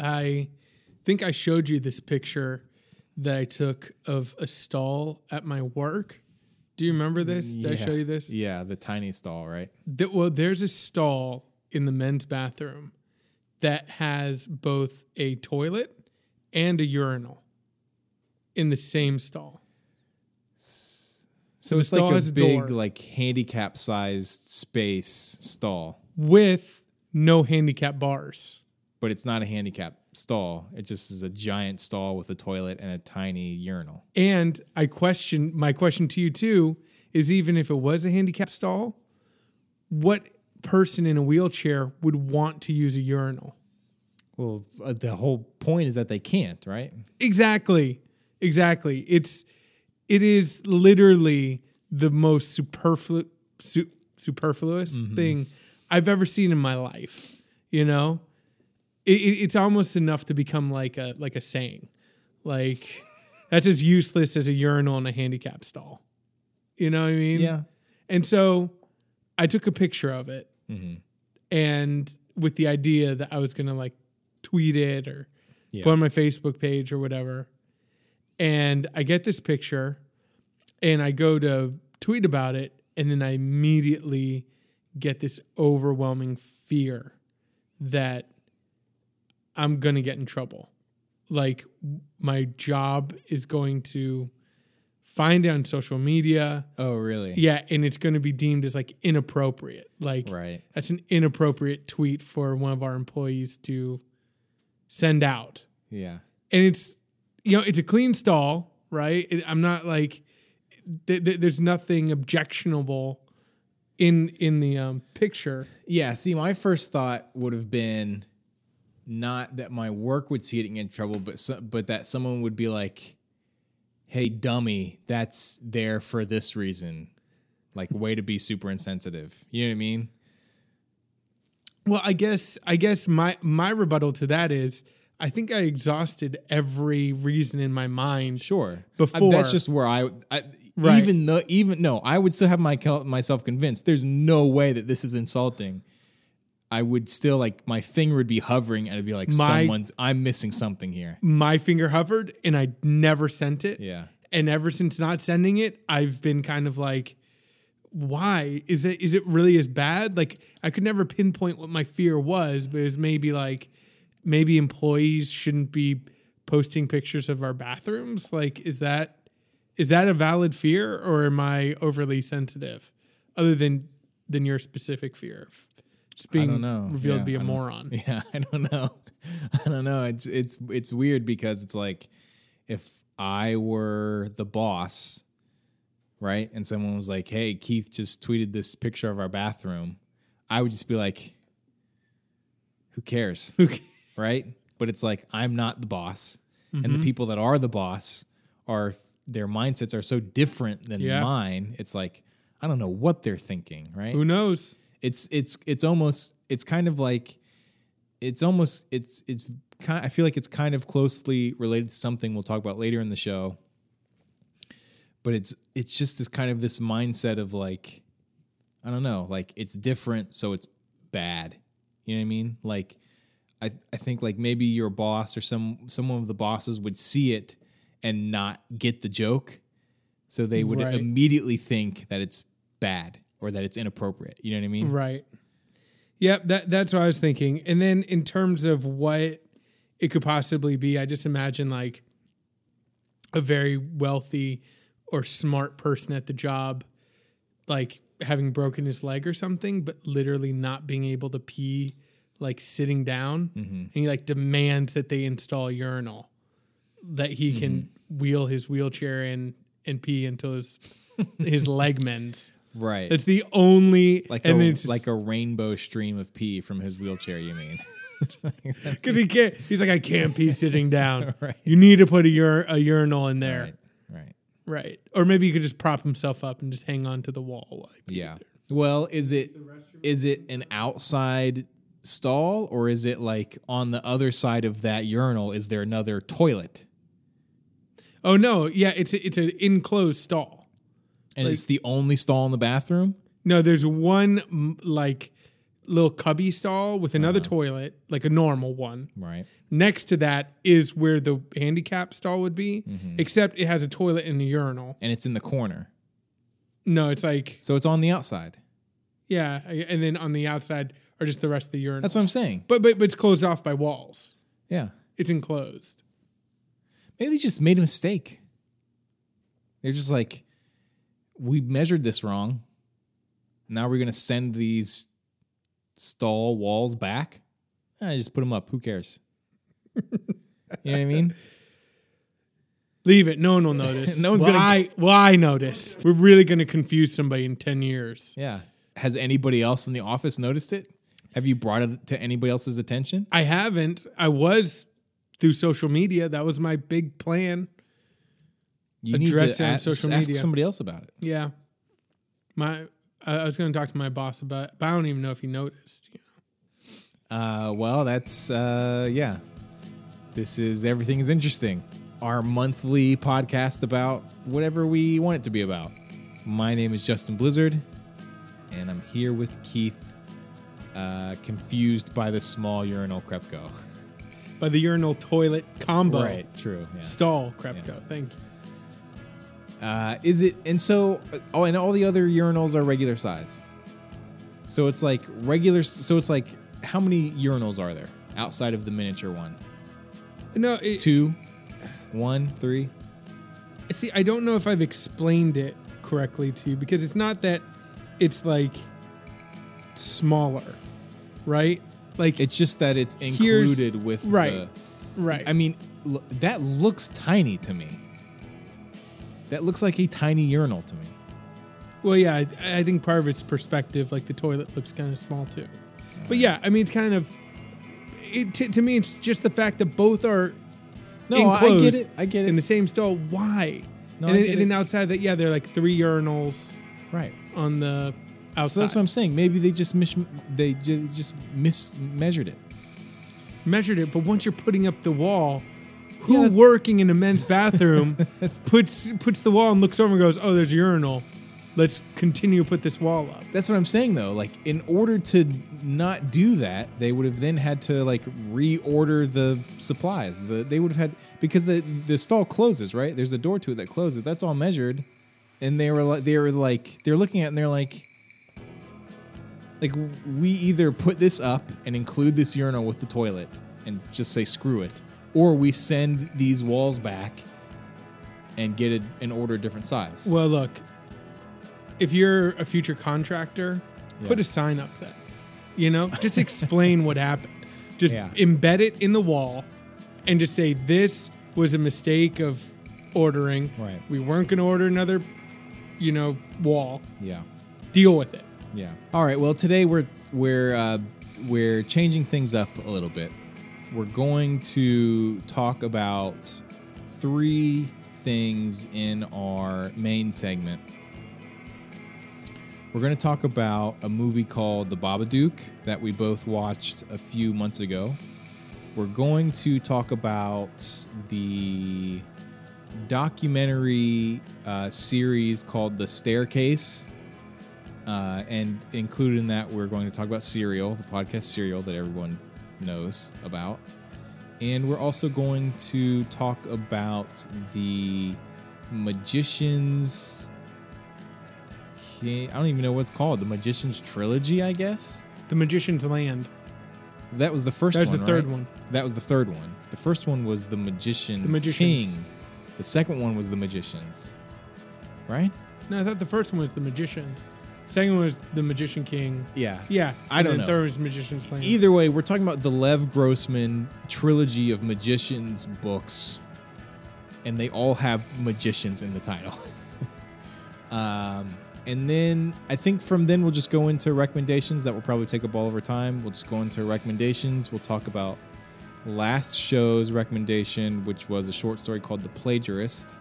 I think I showed you this picture that I took of a stall at my work. Do you remember this? Did I show you this? Yeah, the tiny stall, right? That, well, there's a stall in the men's bathroom that has both a toilet and a urinal in the same stall. So the it's like stall a a big, door. like handicap sized space stall, with no handicap bars. But it's not a handicap stall. It just is a giant stall with a toilet and a tiny urinal. And I question my question to you too is even if it was a handicap stall, what person in a wheelchair would want to use a urinal? Well, uh, the whole point is that they can't, right? Exactly. Exactly. It's it is literally the most superflu- su- superfluous thing I've ever seen in my life. You know, it, it, it's almost enough to become like a like a saying, like that's as useless as a urinal in a handicap stall. You know what I mean? Yeah. And so I took a picture of it mm-hmm. and with the idea that I was going to like tweet it or Yeah. put on my Facebook page or whatever. And I get this picture and I go to tweet about it. And then I immediately get this overwhelming fear that I'm going to get in trouble. Like my job is going to find it on social media. Oh, really? Yeah, and it's going to be deemed as like inappropriate. Like Right. that's an inappropriate tweet for one of our employees to send out. Yeah. And it's you know, it's a clean stall, right? It, I'm not like th- th- there's nothing objectionable in in the um, picture. Yeah. See, my first thought would have been not that my work would see it and get in trouble, but so, but that someone would be like, "Hey, dummy, that's there for this reason." Like, way to be super insensitive. You know what I mean? Well, I guess I guess my my rebuttal to that is I think I exhausted every reason in my mind. Sure. Before. that's just where I, I Right. even though even no, I would still have my myself convinced. There's no way that this is insulting. I would still like my finger would be hovering and I'd be like, My- someone's I'm missing something here. My finger hovered and I never sent it. Yeah. and ever since not sending it i've been kind of like why is it is it really as bad like i could never pinpoint what my fear was but it was maybe like maybe employees shouldn't be posting pictures of our bathrooms like is that is that a valid fear or am i overly sensitive other than than your specific fear of just being don't know. revealed Yeah, to be a moron Yeah, I don't know. I don't know. It's it's it's weird because it's like if I were the boss, right? And someone was like, "Hey, Keith just tweeted this picture of our bathroom." I would just be like, "Who cares?" Okay. right? But it's like I'm not the boss, and Mm-hmm. the people that are the boss are their mindsets are so different than Yeah. mine. It's like I don't know what they're thinking, right? who knows It's it's it's almost it's kind of like it's almost it's it's kind I feel like it's kind of closely related to something we'll talk about later in the show. But it's it's just this kind of this mindset of like I don't know, like it's different so it's bad. You know what I mean? Like I I think like maybe your boss or some someone of the bosses would see it and not get the joke. So they would Right. immediately think that it's bad or that it's inappropriate. You know what I mean? Right. Yep, that that's what I was thinking. And then in terms of what it could possibly be, I just imagine like a very wealthy or smart person at the job, like having broken his leg or something, but literally not being able to pee, like sitting down, mm-hmm. and he like demands that they install urinal that he can mm-hmm. wheel his wheelchair in and pee until his his leg mends. Right. That's the only like and a, it's like a rainbow stream of pee from his wheelchair, you mean? because he can't. He's like, I can't pee sitting down. Right. You need to put a, ur- a urinal in there, right. Right. right. Or maybe you could just prop himself up and just hang on to the wall. while he peed. Yeah. Well, is it is it an outside stall or is it like on the other side of that urinal is there another toilet? Oh no, yeah, it's a, it's an enclosed stall. And it's the only stall in the bathroom? No, there's one like little cubby stall with another Uh-huh. toilet, like a normal one. Right. Next to that is where the handicap stall would be, Mm-hmm. except it has a toilet and a urinal. And it's in the corner. No, it's like So it's on the outside. yeah, and then on the outside are just the rest of the urinal. That's what I'm saying. but, but but it's closed off by walls. Yeah. It's enclosed. Maybe they just made a mistake. They're just like, we measured this wrong. Now we're going to send these stall walls back. I just put them up. Who cares? you know what I mean? Leave it. No one will notice. No one's well, gonna- I, well, I noticed. We're really going to confuse somebody in ten years. Yeah. Has anybody else in the office noticed it? Have you brought it to anybody else's attention? I haven't. I was through social media. That was my big plan. You Address it on a- social just ask media. somebody else about it. Yeah. My I was going to talk to my boss about, it, but I don't even know if he noticed. You know? Uh, well, that's uh, yeah. This is everything is interesting. Our monthly podcast about whatever we want it to be about. My name is Justin Blizzard, and I'm here with Keith, uh, confused by the small urinal Krepko. By the urinal toilet combo Right, true. Yeah. stall Krepko. Thank you. Uh, is it? And so, oh, and all the other urinals are regular size. So it's like regular. So it's like how many urinals are there outside of the miniature one? No, it, Two, one, three. see, I don't know if I've explained it correctly to you because it's not that it's like smaller, right? Like It's just that it's included with right, right. I mean, that looks tiny to me. That looks like a tiny urinal to me. Well, yeah, I, I think part of it's perspective. Like the toilet looks kind of small too. But yeah, I mean, it's kind of. It, to, to me, it's just the fact that both are No, I get it. I get it. in the same stall. Why? No, and then, and then outside that, yeah, they're like three urinals Right. on the outside. So that's what I'm saying. Maybe they just mis- they ju- just mismeasured it. Measured it, but once you're putting up the wall, who that's- working in a men's bathroom puts puts the wall and looks over and goes, "Oh, there's a urinal. Let's continue to put this wall up." That's what I'm saying though. Like in order to not do that, they would have then had to like reorder the supplies. The they would have had because the the stall closes, right? There's a door to it that closes. That's all measured. And they were like they were like they're looking at it and they're like like we either put this up and include this urinal with the toilet and just say screw it, or we send these walls back and get it and order a different size. Well, look, if you're a future contractor, put a sign up then. You know, just explain what happened. Just Yeah. embed it in the wall and just say this was a mistake of ordering. Right. We weren't going to order another, you know, wall. yeah. Deal with it. Yeah. All right. Well, today we're we're uh, we're changing things up a little bit. We're going to talk about three things in our main segment. We're going to talk about a movie called The Babadook that we both watched a few months ago. We're going to talk about the documentary uh, series called The Staircase. Uh, and included in that, we're going to talk about Serial, the podcast Serial that everyone knows about. And we're also going to talk about the Magician's. King, I don't even know what it's called. The Magician's Trilogy, I guess. The Magician's Land. That was the first That was one. the third right? one. That was the third one. The first one was The Magician The Magicians. King. The second one was The Magicians. Right? No, I thought the first one was The Magicians. Second one was The Magician King. Yeah. Yeah. I don't know. Third was Magician's Land. Either way, we're talking about the Lev Grossman trilogy of magicians books, and they all have magicians in the title. um, and then I think from then we'll just go into recommendations. That will probably take up all of our time. We'll just go into recommendations. We'll talk about last show's recommendation, which was a short story called "The Plagiarist,"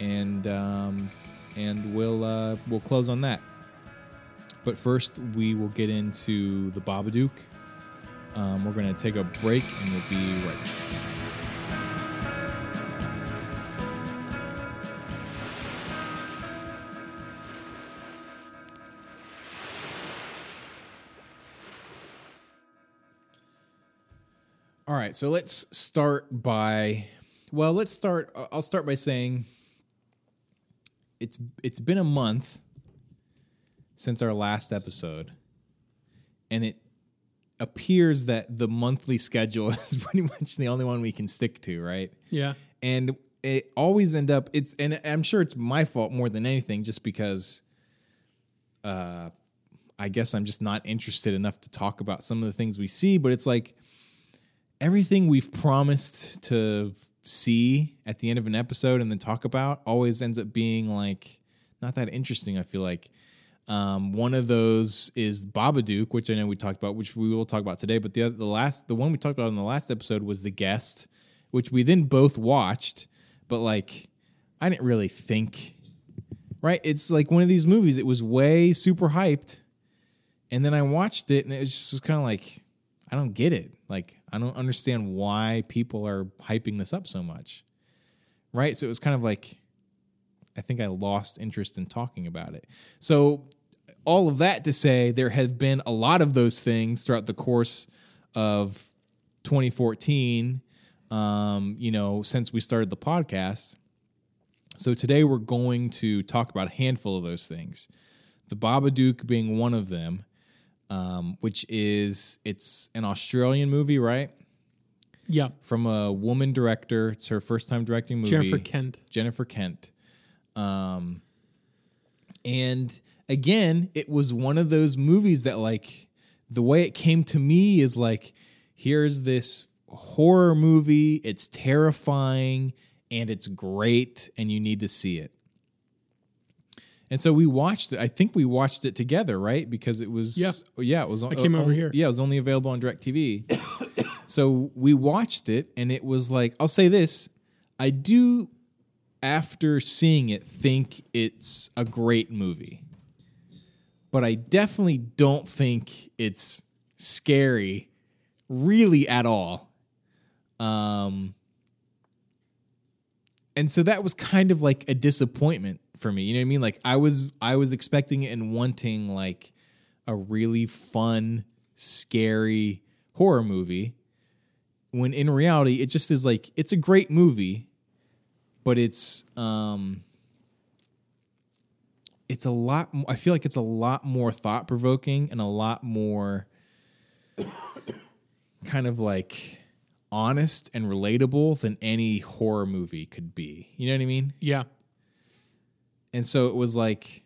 and um, and we'll uh, we'll close on that. But first, we will get into the Babadook. Um, we're going to take a break and we'll be right back. All right, so let's start by well, let's start I'll start by saying it's it's been a month since our last episode. And it appears that the monthly schedule is pretty much the only one we can stick to, right? Yeah. And it always end up it's and I'm sure it's my fault more than anything just because uh I guess I'm just not interested enough to talk about some of the things we see, but it's like everything we've promised to see at the end of an episode and then talk about always ends up being like not that interesting, I feel like. Um, one of those is Babadook, which I know we talked about, which we will talk about today. But the other, the last, the one we talked about in the last episode was The Guest, which we then both watched. But like, I didn't really think, right? It's like one of these movies. It was way super hyped, and then I watched it, and it was just was kind of like, I don't get it. Like, I don't understand why people are hyping this up so much, right? So it was kind of like, I think I lost interest in talking about it. So all of that to say, there have been a lot of those things throughout the course of 2014. Um, you know, since we started the podcast. So today we're going to talk about a handful of those things. The Babadook being one of them, um, which is it's an Australian movie, right? Yeah. From a woman director. It's her first time directing movie. Jennifer Kent. Jennifer Kent. Um, and again, it was one of those movies that, like, the way it came to me is like, here's this horror movie. It's terrifying and it's great, and you need to see it. And so we watched it. I think we watched it together, right? Because it was Yeah. yeah, it was. I came over here. Yeah, it was only available on Directv. so we watched it, and it was like I'll say this: I do, after seeing it, think it's a great movie, but I definitely don't think it's scary, really at all. Um, and so that was kind of like a disappointment for me. You know what I mean? Like I was I was expecting and wanting like a really fun, scary horror movie. When in reality, it just is like it's a great movie, but it's um it's a lot i feel like it's a lot more thought provoking and a lot more kind of like honest and relatable than any horror movie could be. You know what I mean? Yeah. And so it was like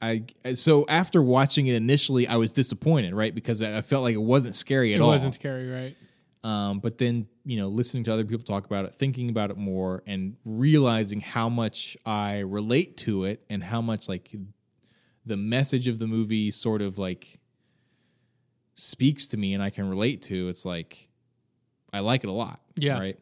I, I so after watching it initially I was disappointed, right? Because I I felt like it wasn't scary at It all. It wasn't scary, right? Um, but then, you know, listening to other people talk about it, thinking about it more, and realizing how much I relate to it and how much like the message of the movie sort of like speaks to me and I can relate to, it's like I like it a lot. Yeah. Right.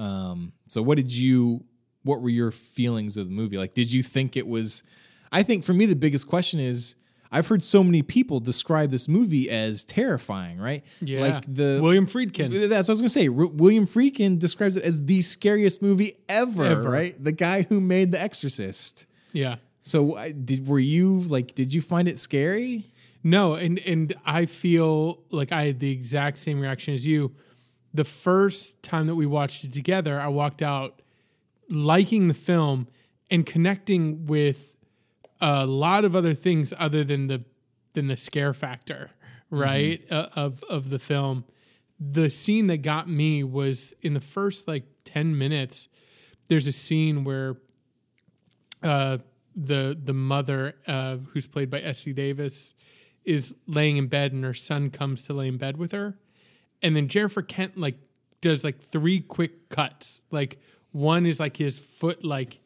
Um, so what did you what were your feelings of the movie? Like, did you think it was I think for me the biggest question is I've heard so many people describe this movie as terrifying, right? Yeah. Like the William Friedkin. that's what I was gonna say. R- William Friedkin describes it as the scariest movie ever, Ever. right? The guy who made The Exorcist. Yeah. So, I- did were you like? Did you find it scary? No, and and I feel like I had the exact same reaction as you. The first time that we watched it together, I walked out liking the film and connecting with a lot of other things other than the than the scare factor, right? Uh, of of the film. The scene that got me was in the first like 10 minutes. There's a scene where uh, the the mother, uh, who's played by Essie Davis, is laying in bed, and her son comes to lay in bed with her, and then Jennifer Kent like does like three quick cuts. Like one is like his foot like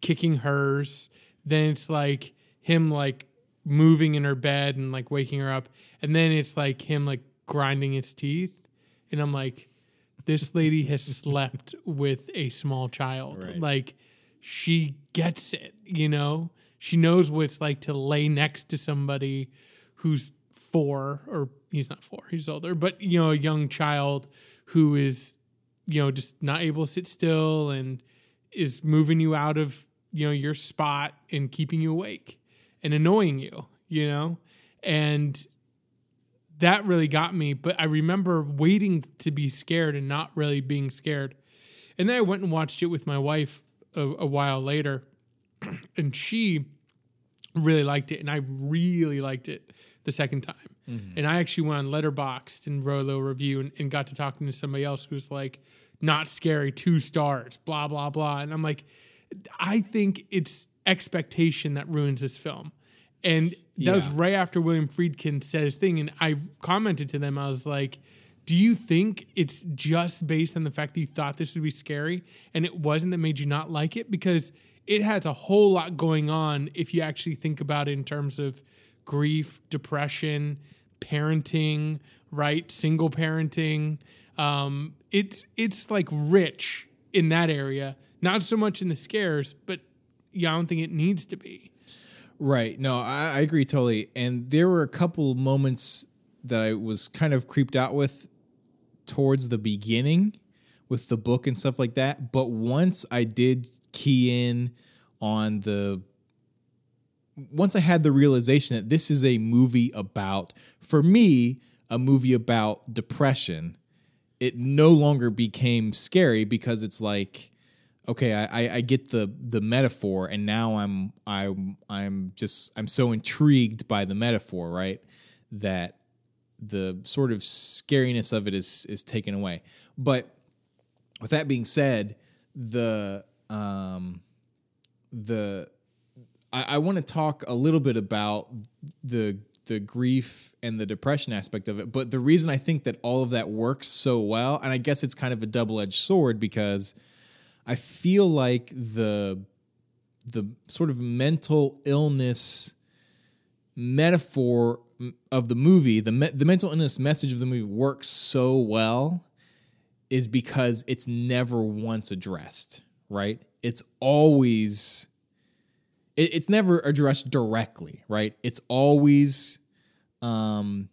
kicking hers, then it's like him like moving in her bed and like waking her up, and then it's like him like grinding his teeth, and I'm like. This lady has slept with a small child. Right. Like she gets it, you know? She knows what it's like to lay next to somebody who's four, or he's not four, he's older, but, you know, a young child who is, you know, just not able to sit still and is moving you out of, you know, your spot and keeping you awake and annoying you, you know? And that really got me. But I remember waiting to be scared and not really being scared. And then I went and watched it with my wife a, a while later, and she really liked it, and I really liked it the second time. Mm-hmm. And I actually went on Letterboxd and wrote a little review and, and got to talking to somebody else who was like, not scary, two stars, blah, blah, blah. And I'm like, I think it's expectation that ruins this film. And that was right after William Friedkin said his thing. And I commented to them, I was like, do you think it's just based on the fact that you thought this would be scary and it wasn't that made you not like it? Because it has a whole lot going on if you actually think about it in terms of grief, depression, parenting, right? Single parenting. Um, it's it's like rich in that area, not so much in the scares, but yeah, I don't think it needs to be. Right. No, I, I agree totally. And there were a couple moments that I was kind of creeped out with towards the beginning with the book and stuff like that. But once I did key in on the once I had the realization that this is a movie about, for me, a movie about depression, it no longer became scary because it's like, okay, I, I, get the the metaphor, and now I'm I'm I'm just I'm so intrigued by the metaphor, right? That the sort of scariness of it is is taken away. But with that being said, the um the I, I want to talk a little bit about the the grief and the depression aspect of it. But the reason I think that all of that works so well, and I guess it's kind of a double edged sword because I feel like the the sort of mental illness metaphor of the movie, the me- the mental illness message of the movie works so well is because it's never once addressed, right? It's always it, it's never addressed directly, right? It's always um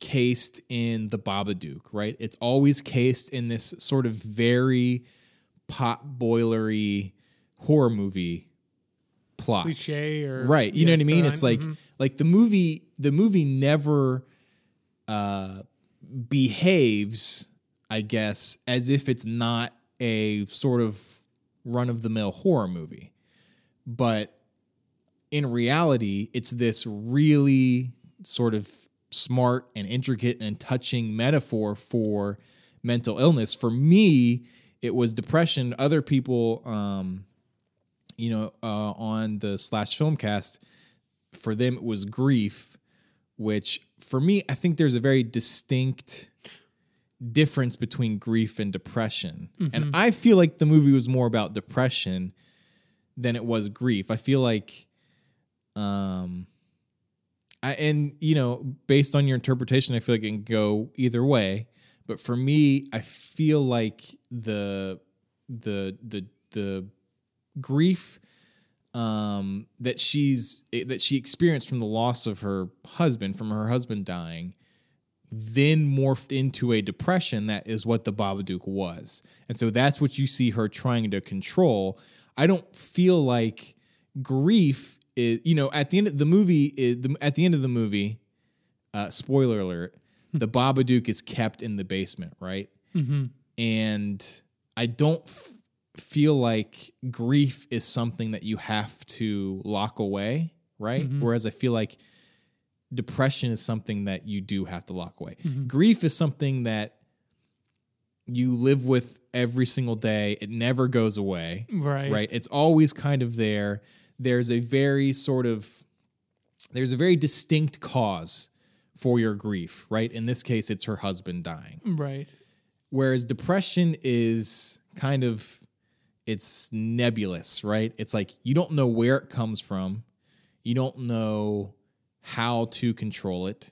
cased in the Babadook, right? It's always cased in this sort of very pot boilery horror movie plot. Cliche or Right. You know what I mean? It's like Mhm. like the movie the movie never uh behaves, I guess, as if it's not a sort of run of the mill horror movie. But in reality, it's this really sort of smart and intricate and touching metaphor for mental illness. For me, it was depression. Other people, um, you know, uh, on the slash filmcast, for them it was grief, which for me, I think there's a very distinct difference between grief and depression. And I feel like the movie was more about depression than it was grief. I feel like um I and you know, based on your interpretation, I feel like it can go either way. But for me, I feel like the the the the grief um that she's that she experienced from the loss of her husband, from her husband dying, then morphed into a depression that is what the Babadook was. And so that's what you see her trying to control. I don't feel like grief is, you know, at the end of the movie, is, the, at the end of the movie, uh, spoiler alert, the Babadook is kept in the basement, right? And I don't f- feel like grief is something that you have to lock away, right? Mm-hmm. Whereas I feel like depression is something that you do have to lock away. Mm-hmm. Grief is something that you live with every single day. It never goes away. Right. Right. It's always kind of there. There's a very sort of there's a very distinct cause for your grief, right? In this case, it's her husband dying. Right. Whereas depression is kind of it's nebulous, right? It's like you don't know where it comes from. You don't know how to control it.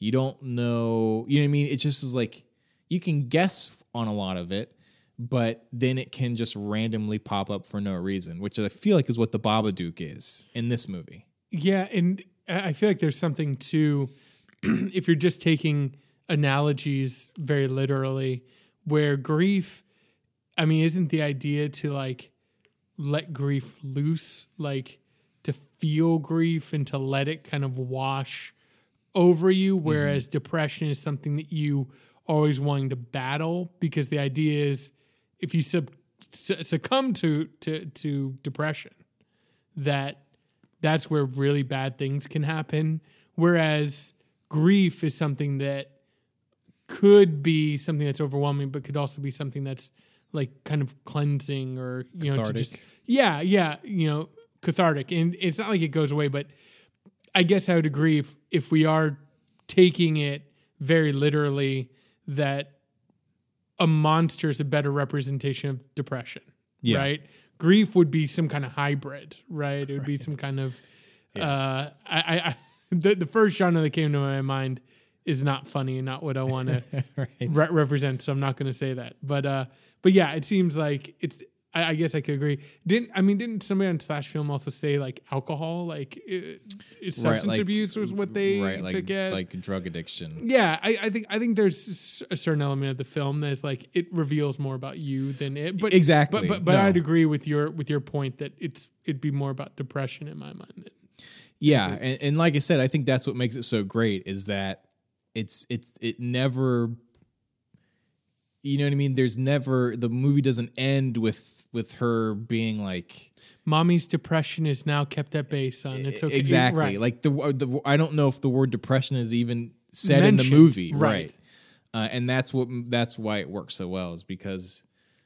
You don't know, you know what I mean? It just is like you can guess on a lot of it, but then it can just randomly pop up for no reason, which I feel like is what the Babadook is in this movie. Yeah, and I I feel like there's something to if you're just taking analogies very literally, where grief, I mean, isn't the idea to like let grief loose, like to feel grief and to let it kind of wash over you, mm-hmm. whereas depression is something that you always wanting to battle because the idea is if you sub, succumb to, to to depression, that that's where really bad things can happen. Whereas grief is something that could be something that's overwhelming, but could also be something that's like kind of cleansing or you know to just yeah yeah you know cathartic. And it's not like it goes away, but I guess I would agree if if we are taking it very literally that a monster is a better representation of depression, Yeah. right? Grief would be some kind of hybrid, right? It would be some kind of. Uh, I, I, I the the first genre that came to my mind is not funny and not what I want to re- represent. So I'm not going to say that, but uh, but yeah, it seems like it's. I, I guess I could agree. Didn't I mean? Didn't somebody on Slash Film also say like alcohol, like it, it's substance like- abuse was what they right, like took as? like drug addiction. yeah, I, I think I think there's a certain element of the film that's like it reveals more about you than it. But Exactly. But but, but No. I'd agree with your with your point that it's it'd be more about depression in my mind. Yeah, and, and like I said, I think that's what makes it so great is that it's it's it never you know what I mean? There's never the movie doesn't end with with her being like Mommy's depression is now kept at bay, son. It's okay. exactly Right. like the, the I don't know if the word depression is even said in the movie, right. right? Uh, and that's what that's why it works so well is because,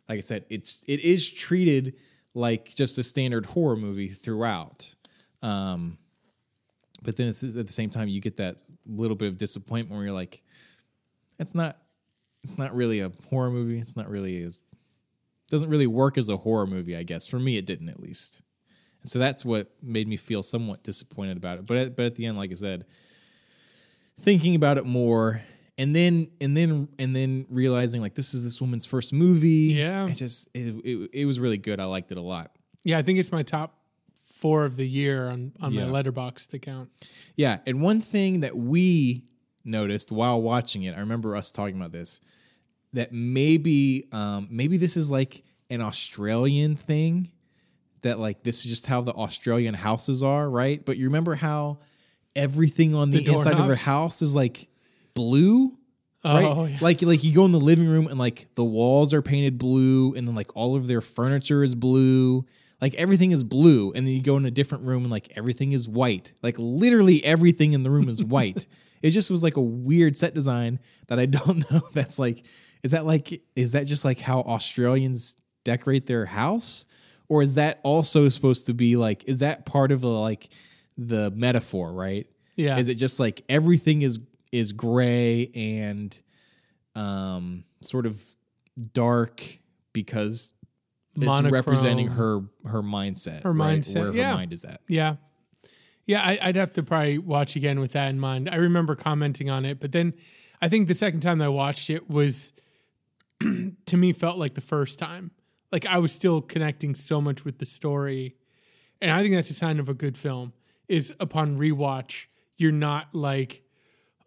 like I said, it's it is treated like just a standard horror movie throughout. Um, but then it's at the same time you get that little bit of disappointment where you're like, it's not it's not really a horror movie. It's not really as doesn't really work as a horror movie. I guess for me it didn't at least. And so that's what made me feel somewhat disappointed about it. But at, but at the end, like I said, thinking about it more, and then and then and then realizing like this is this woman's first movie. Yeah. it just it, it, it was really good. I liked it a lot. Yeah, I think it's my top four of the year on on Yeah. my Letterboxd account. Yeah, and one thing that we noticed while watching it, I remember us talking about this, that maybe um, maybe this is like an Australian thing, that like this is just how the Australian houses are, right? But you remember how everything on the, The inside of their house is like blue, right? Oh, yeah. Like like you go in the living room and like the walls are painted blue, and then like all of their furniture is blue. Like everything is blue, and then you go in a different room and like everything is white. Like literally everything in the room is white. it just was like a weird set design that I don't know. That's like, is that like, is that just like how Australians decorate their house, or is that also supposed to be like, is that part of the like the metaphor, right? Yeah. Is it just like everything is is gray and um sort of dark because it's Monochrome. representing her her mindset, Her right? mindset, where yeah. her mind is at. Yeah. Yeah, I, I'd have to probably watch again with that in mind. I remember commenting on it, but then I think the second time I watched it was to me felt like the first time. Like I was still connecting so much with the story. And I think that's a sign of a good film is upon rewatch, you're not like,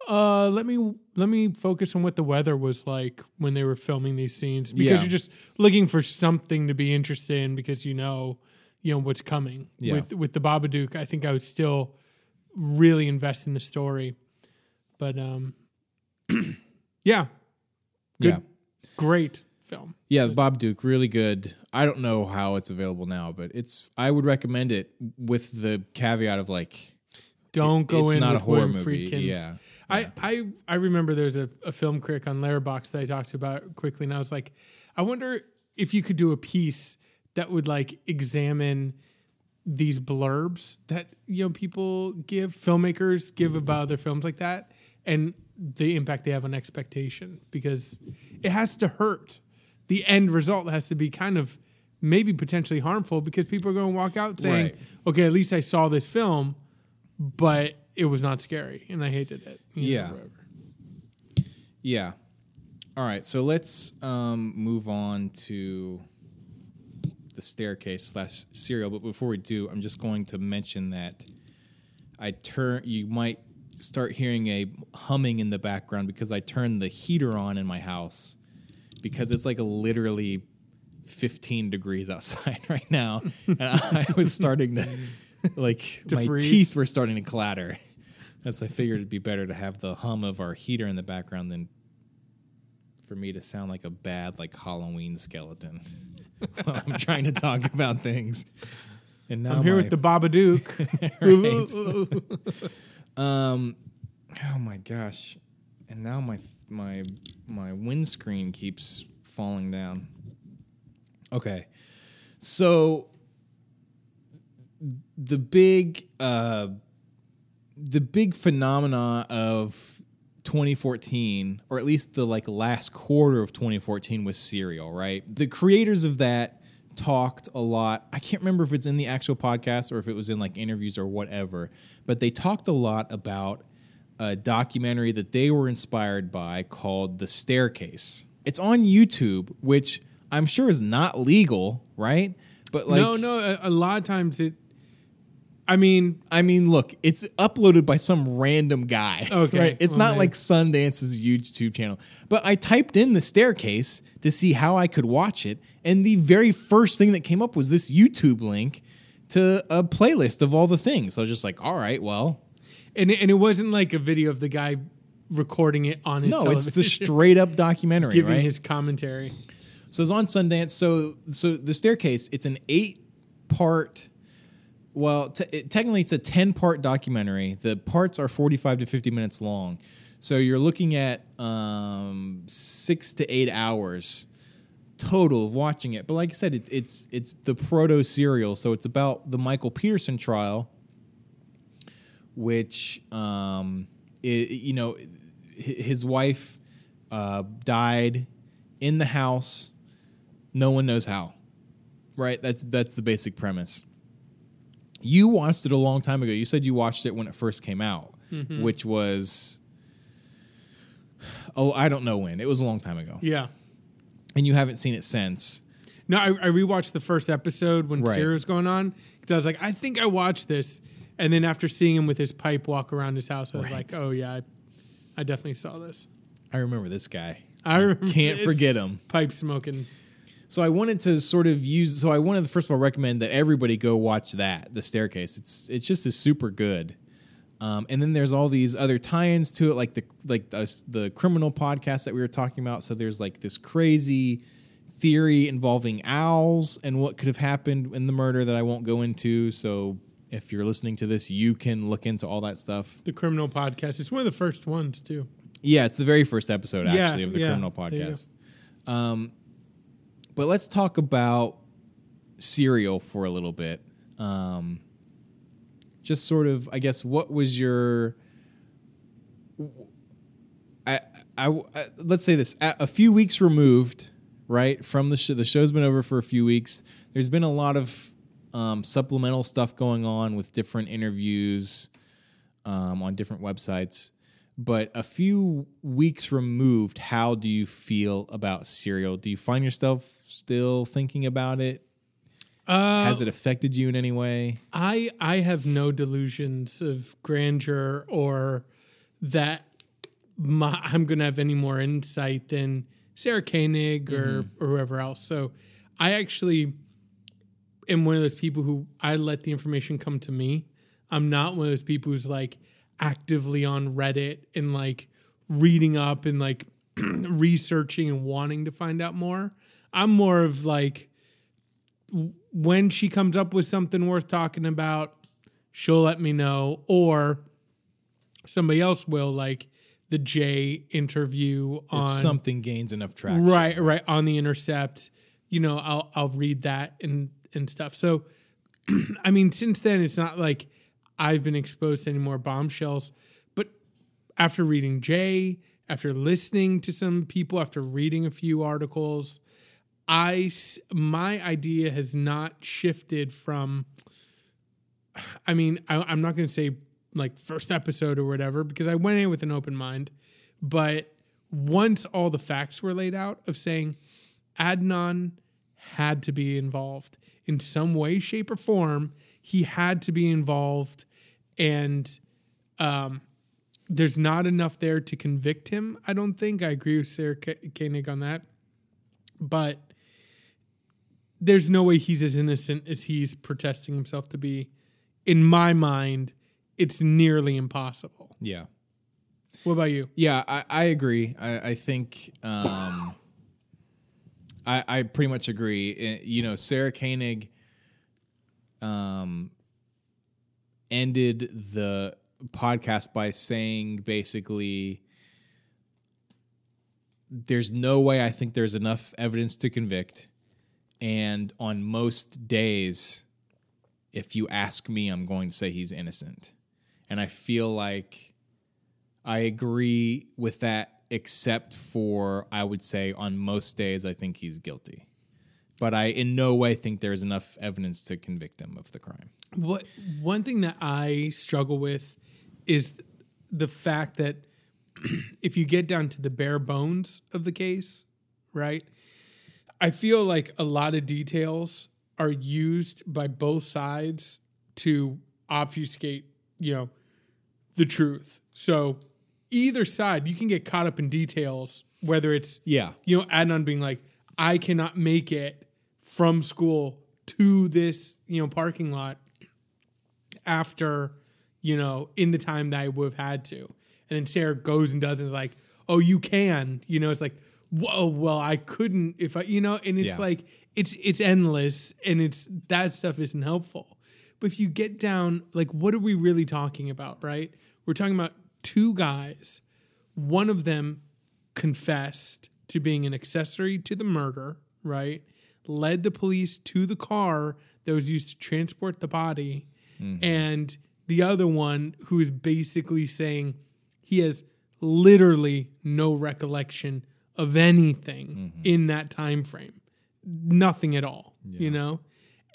uh, let me let me focus on what the weather was like when they were filming these scenes because Yeah. you're just looking for something to be interested in because you know, you know what's coming. Yeah. With with the Babadook, I think I would still really invest in the story. But um yeah. Good Yeah. great film. Yeah, Babadook, really good. I don't know how it's available now, but it's I would recommend it with the caveat of like Don't go it's in not a horror movie. Friedkin's. Yeah. I, I I remember there's a, a film critic on Letterboxd that I talked about quickly, and I was like, I wonder if you could do a piece that would like examine these blurbs that you know people give filmmakers give mm-hmm. about their films like that and the impact they have on expectation because it has to hurt. The end result has to be kind of maybe potentially harmful because people are going to walk out saying Right. okay at least i saw this film but it was not scary and i hated it you know, Yeah. whatever. Yeah. All right, so let's um, move on to the staircase slash serial. But before we do, I'm just going to mention that I turn. You might start hearing a humming in the background because I turned the heater on in my house because it's like literally 15 degrees outside right now, and I was starting to like my freeze? teeth were starting to clatter. As I figured it'd be better to have the hum of our heater in the background than for me to sound like a bad like Halloween skeleton while I'm trying to talk about things. And now I'm here my- with the Babadook. Um, oh my gosh, and now my my my windscreen keeps falling down. Okay, so the big uh, the big phenomena of 2014, or at least the like last quarter of 2014, was Serial. Right, the creators of that talked a lot. I can't remember if it's in the actual podcast or if it was in like interviews or whatever, but they talked a lot about a documentary that they were inspired by called The Staircase. It's on YouTube, which I'm sure is not legal, right? But like no, no. A, a lot of times it. I mean, I mean, look, it's uploaded by some random guy. Okay, Right? It's well, not then- like Sundance's YouTube channel. But I typed in the staircase to see how I could watch it. And the very first thing that came up was this YouTube link to a playlist of all the things. So I was just like, all right, well, and it, and it wasn't like a video of the guy recording it on his. no, it's the straight up documentary, giving right? his commentary. So it's on Sundance. So so the staircase. It's an eight part. Well, te- it, technically it's a ten part documentary. The parts are forty five to fifty minutes long. So you're looking at um, six to eight hours total of watching it. But like I said, it's it's it's the proto serial. So it's about the Michael Peterson trial, which um, i you know his wife uh, died in the house. No one knows how. Right? That's that's the basic premise. You watched it a long time ago. You said you watched it when it first came out, mm-hmm. which was oh, I don't know when. It was a long time ago. Yeah. And you haven't seen it since. No, I, I rewatched the first episode when Right. Serial was going on because I was like, I think I watched this, and then after seeing him with his pipe walk around his house, I was Right. like, oh yeah, I, I definitely saw this. I remember this guy. I remember Can't forget him. pipe smoking. So I wanted to sort of use. So I wanted to first of all recommend that everybody go watch that, The Staircase. It's it's just is super good. Um, and then there's all these other tie-ins to it, like the like the, the criminal podcast that we were talking about. So there's like this crazy theory involving owls and what could have happened in the murder that I won't go into. So if you're listening to this, you can look into all that stuff. The criminal podcast. It's one of the first ones too. Yeah, it's the very first episode Yeah, actually of the yeah, criminal podcast. Um, but let's talk about Serial for a little bit. Um, just sort of, I guess, what was your? I, I, I- let's say this: a, few weeks removed, right from the show. The show's been over for a few weeks. There's been a lot of um, supplemental stuff going on with different interviews um, on different websites. But a few weeks removed, how do you feel about Serial? Do you find yourself still thinking about it? Uh, Has it affected you in any way? I I have no delusions of grandeur or that my, I'm going to have any more insight than Sarah Koenig or, or whoever else. So I actually am one of those people who I let the information come to me. I'm not one of those people who's like actively on Reddit and like reading up and like researching and wanting to find out more. I'm more of like when she comes up with something worth talking about, she'll let me know, or somebody else will, like the Jay interview If on something gains enough traction. right, right on the Intercept. You know, I'll I'll read that and and stuff. So, I mean, since then, it's not like I've been exposed to any more bombshells, but after reading Jay, after listening to some people, after reading a few articles, I my idea has not shifted from. I mean, I, I'm not going to say like first episode or whatever because I went in with an open mind, but once all the facts were laid out of saying Adnan had to be involved in some way, shape, or form, he had to be involved, and um, there's not enough there to convict him. I don't think. I agree with Sarah Koenig on that, but there's no way he's as innocent as he's protesting himself to be. In my mind, it's nearly impossible. Yeah. What about you? Yeah, I, I agree. I, I think um, I, I pretty much agree. Eh, You know, Sarah Koenig um, ended the podcast by saying basically, there's no way I think there's enough evidence to convict. And on most days, if you ask me, I'm going to say he's innocent. And I feel like I agree with that, except for I would say on most days, I think he's guilty. But I in no way think there's enough evidence to convict him of the crime. What one thing that I struggle with is the fact that if you get down to the bare bones of the case, right? I feel like a lot of details are used by both sides to obfuscate, you know, the truth. So either side, you can get caught up in details, whether it's Yeah. you know, Adnan being like, I cannot make it from school to this, you know, parking lot after, you know, in the time that I would have had to. And then Sarah goes and does it like, oh, you can. You know, it's like, whoa, well, I couldn't if I, you know, and it's Yeah. like it's it's endless and it's that stuff isn't helpful. But if you get down, like, what are we really talking about, right? We're talking about two guys. One of them confessed to being an accessory to the murder, right? Led the police to the car that was used to transport the body. Mm-hmm. And the other one who is basically saying he has literally no recollection of anything mm-hmm. in that time frame. Nothing at all, you know?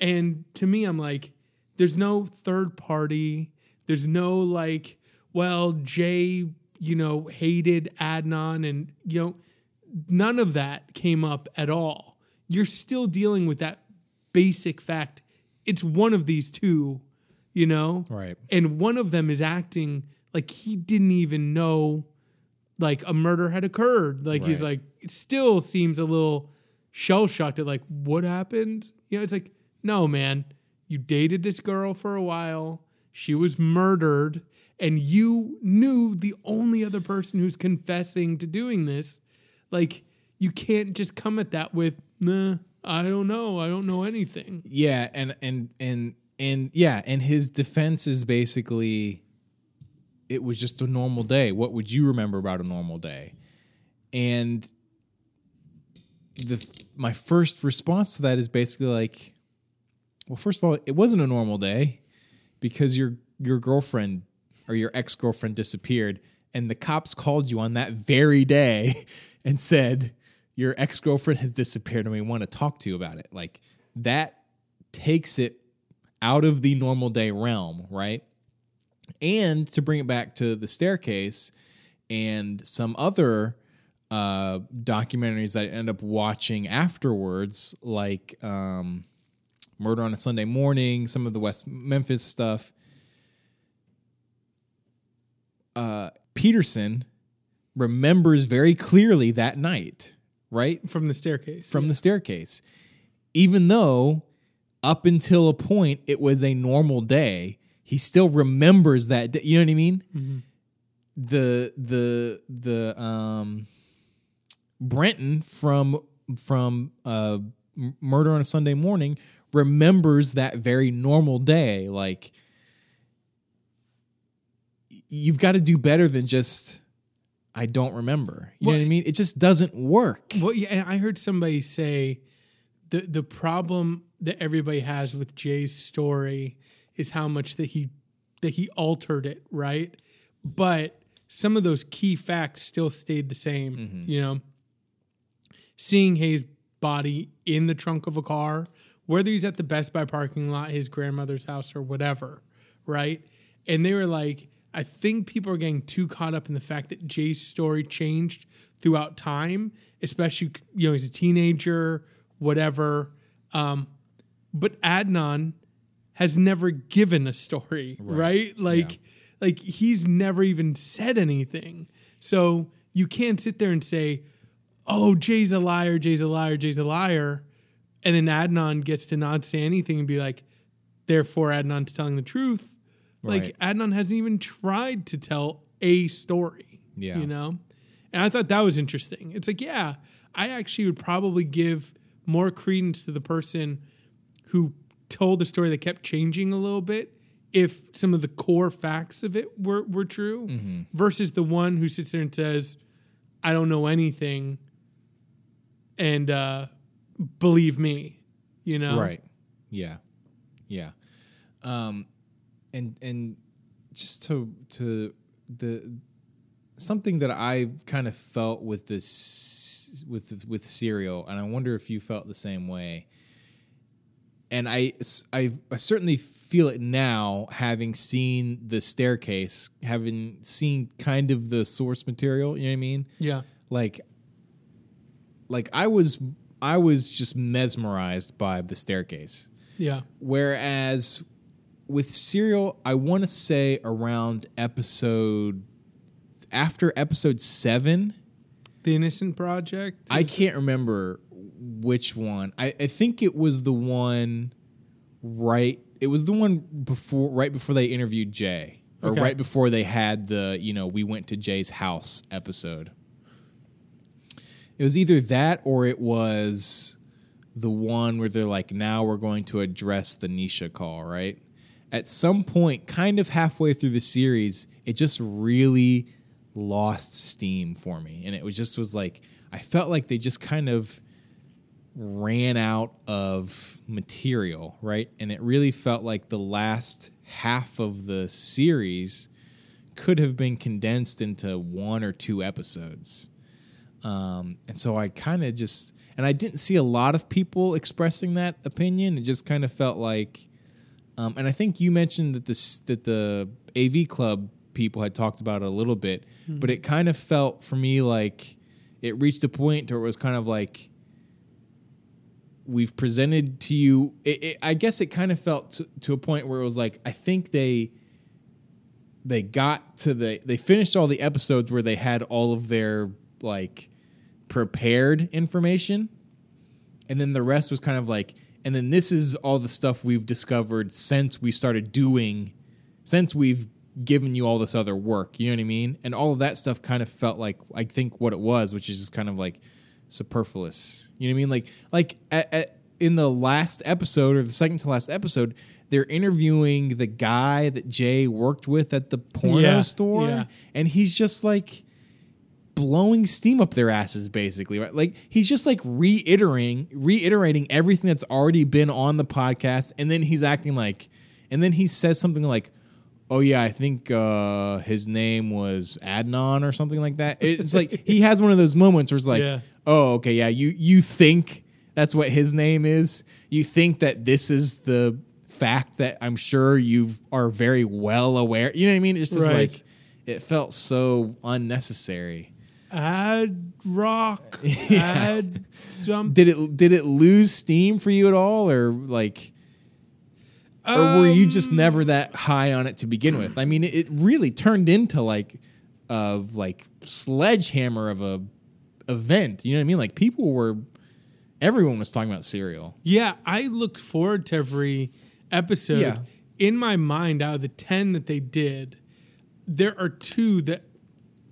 And to me I'm like there's no third party. There's no like well, Jay, you know, hated Adnan and you know none of that came up at all. You're still dealing with that basic fact. It's one of these two, you know? Right. And one of them is acting like he didn't even know like a murder had occurred. Like he's like it still seems a little shell shocked at like what happened? You know, it's like, no, man, you dated this girl for a while. She was murdered, and you knew the only other person who's confessing to doing this. Like, you can't just come at that with, nah, I don't know. I don't know anything. Yeah, and and and and yeah, and his defense is basically it was just a normal day. What would you remember about a normal day? And the my first response to that is basically like well, first of all, it wasn't a normal day because your your girlfriend or your ex-girlfriend disappeared and the cops called you on that very day and said your ex-girlfriend has disappeared and we want to talk to you about it. Like that takes it out of the normal day realm, right? And to bring it back to the staircase and some other uh, documentaries that I end up watching afterwards, like um, Murder on a Sunday Morning, some of the West Memphis stuff. Uh, Peterson remembers very clearly that night, right? From the staircase. From the staircase. Even though up until a point it was a normal day, he still remembers that day. You know what I mean? The the the um Brenton from from uh Murder on a Sunday Morning remembers that very normal day. Like you've got to do better than just I don't remember. You know what I mean? It just doesn't work. Well, yeah, I heard somebody say the the problem that everybody has with Jay's story is how much that he that he altered it, right? But some of those key facts still stayed the same. You know, seeing Hae's body in the trunk of a car, whether he's at the Best Buy parking lot, his grandmother's house, or whatever, right? And they were like, I think people are getting too caught up in the fact that Jay's story changed throughout time, especially you know he's a teenager, whatever. Um, but Adnan has never given a story, right? Like, like he's never even said anything. So you can't sit there and say, "Oh, Jay's a liar, Jay's a liar, Jay's a liar," and then Adnan gets to not say anything and be like, "Therefore, Adnan's telling the truth." Like Right. Adnan hasn't even tried to tell a story. Yeah. You know? And I thought that was interesting. It's like, yeah, I actually would probably give more credence to the person who told a story that kept changing a little bit if some of the core facts of it were, were true Mm-hmm. versus the one who sits there and says, I don't know anything and uh, believe me, you know? Right. Yeah. Yeah. Um and and just to to the something that I kind of felt with this with with Serial and I wonder if you felt the same way. And I, I, I certainly feel it now, having seen the staircase, having seen kind of the source material. You know what I mean? Yeah. like like I was I was just mesmerized by the staircase. Yeah. Whereas with Serial, I want to say around episode after episode seven, The Innocence Project. I can't remember which one. I, I think it was the one right it was the one before right before they interviewed Jay. Or Okay. right before they had the, you know, we went to Jay's house episode. It was either that or it was the one where they're like, now we're going to address the Nisha call, right? At some point, kind of halfway through the series, it just really lost steam for me. And it was just was like, I felt like they just kind of ran out of material, right? And it really felt like the last half of the series could have been condensed into one or two episodes. Um, and so I kind of just, and I didn't see a lot of people expressing that opinion. It just kind of felt like, um, and I think you mentioned that this that the AV Club people had talked about it a little bit, but it kind of felt for me like it reached a point where it was kind of like we've presented to you. It, it, I guess it kind of felt to, to a point where it was like I think they they got to the they finished all the episodes where they had all of their like prepared information and then the rest was kind of like and then this is all the stuff we've discovered since we started doing since we've given you all this other work you know what i mean and all of that stuff kind of felt like i think what it was which is just kind of like superfluous you know what i mean like like at, at, in the last episode or the second to last episode they're interviewing the guy that jay worked with at the porno Yeah, store yeah. and he's just like blowing steam up their asses basically right like he's just like reiterating reiterating everything that's already been on the podcast and then he's acting like and then he says something like oh yeah i think uh his name was adnan or something like that it's like he has one of those moments where it's like Yeah. Oh okay yeah you you think that's what his name is. You think that this is the fact that i'm sure you are very well aware you know what i mean? It's just Right. like it felt so unnecessary. Add rock, add some. did it did it lose steam for you at all or like or were you Um, just never that high on it to begin with? I mean it, it really turned into like a like sledgehammer of a event you know what i mean like people were everyone was talking about Serial Yeah, I looked forward to every episode. Yeah. In my mind, out of the 10 that they did, there are two that.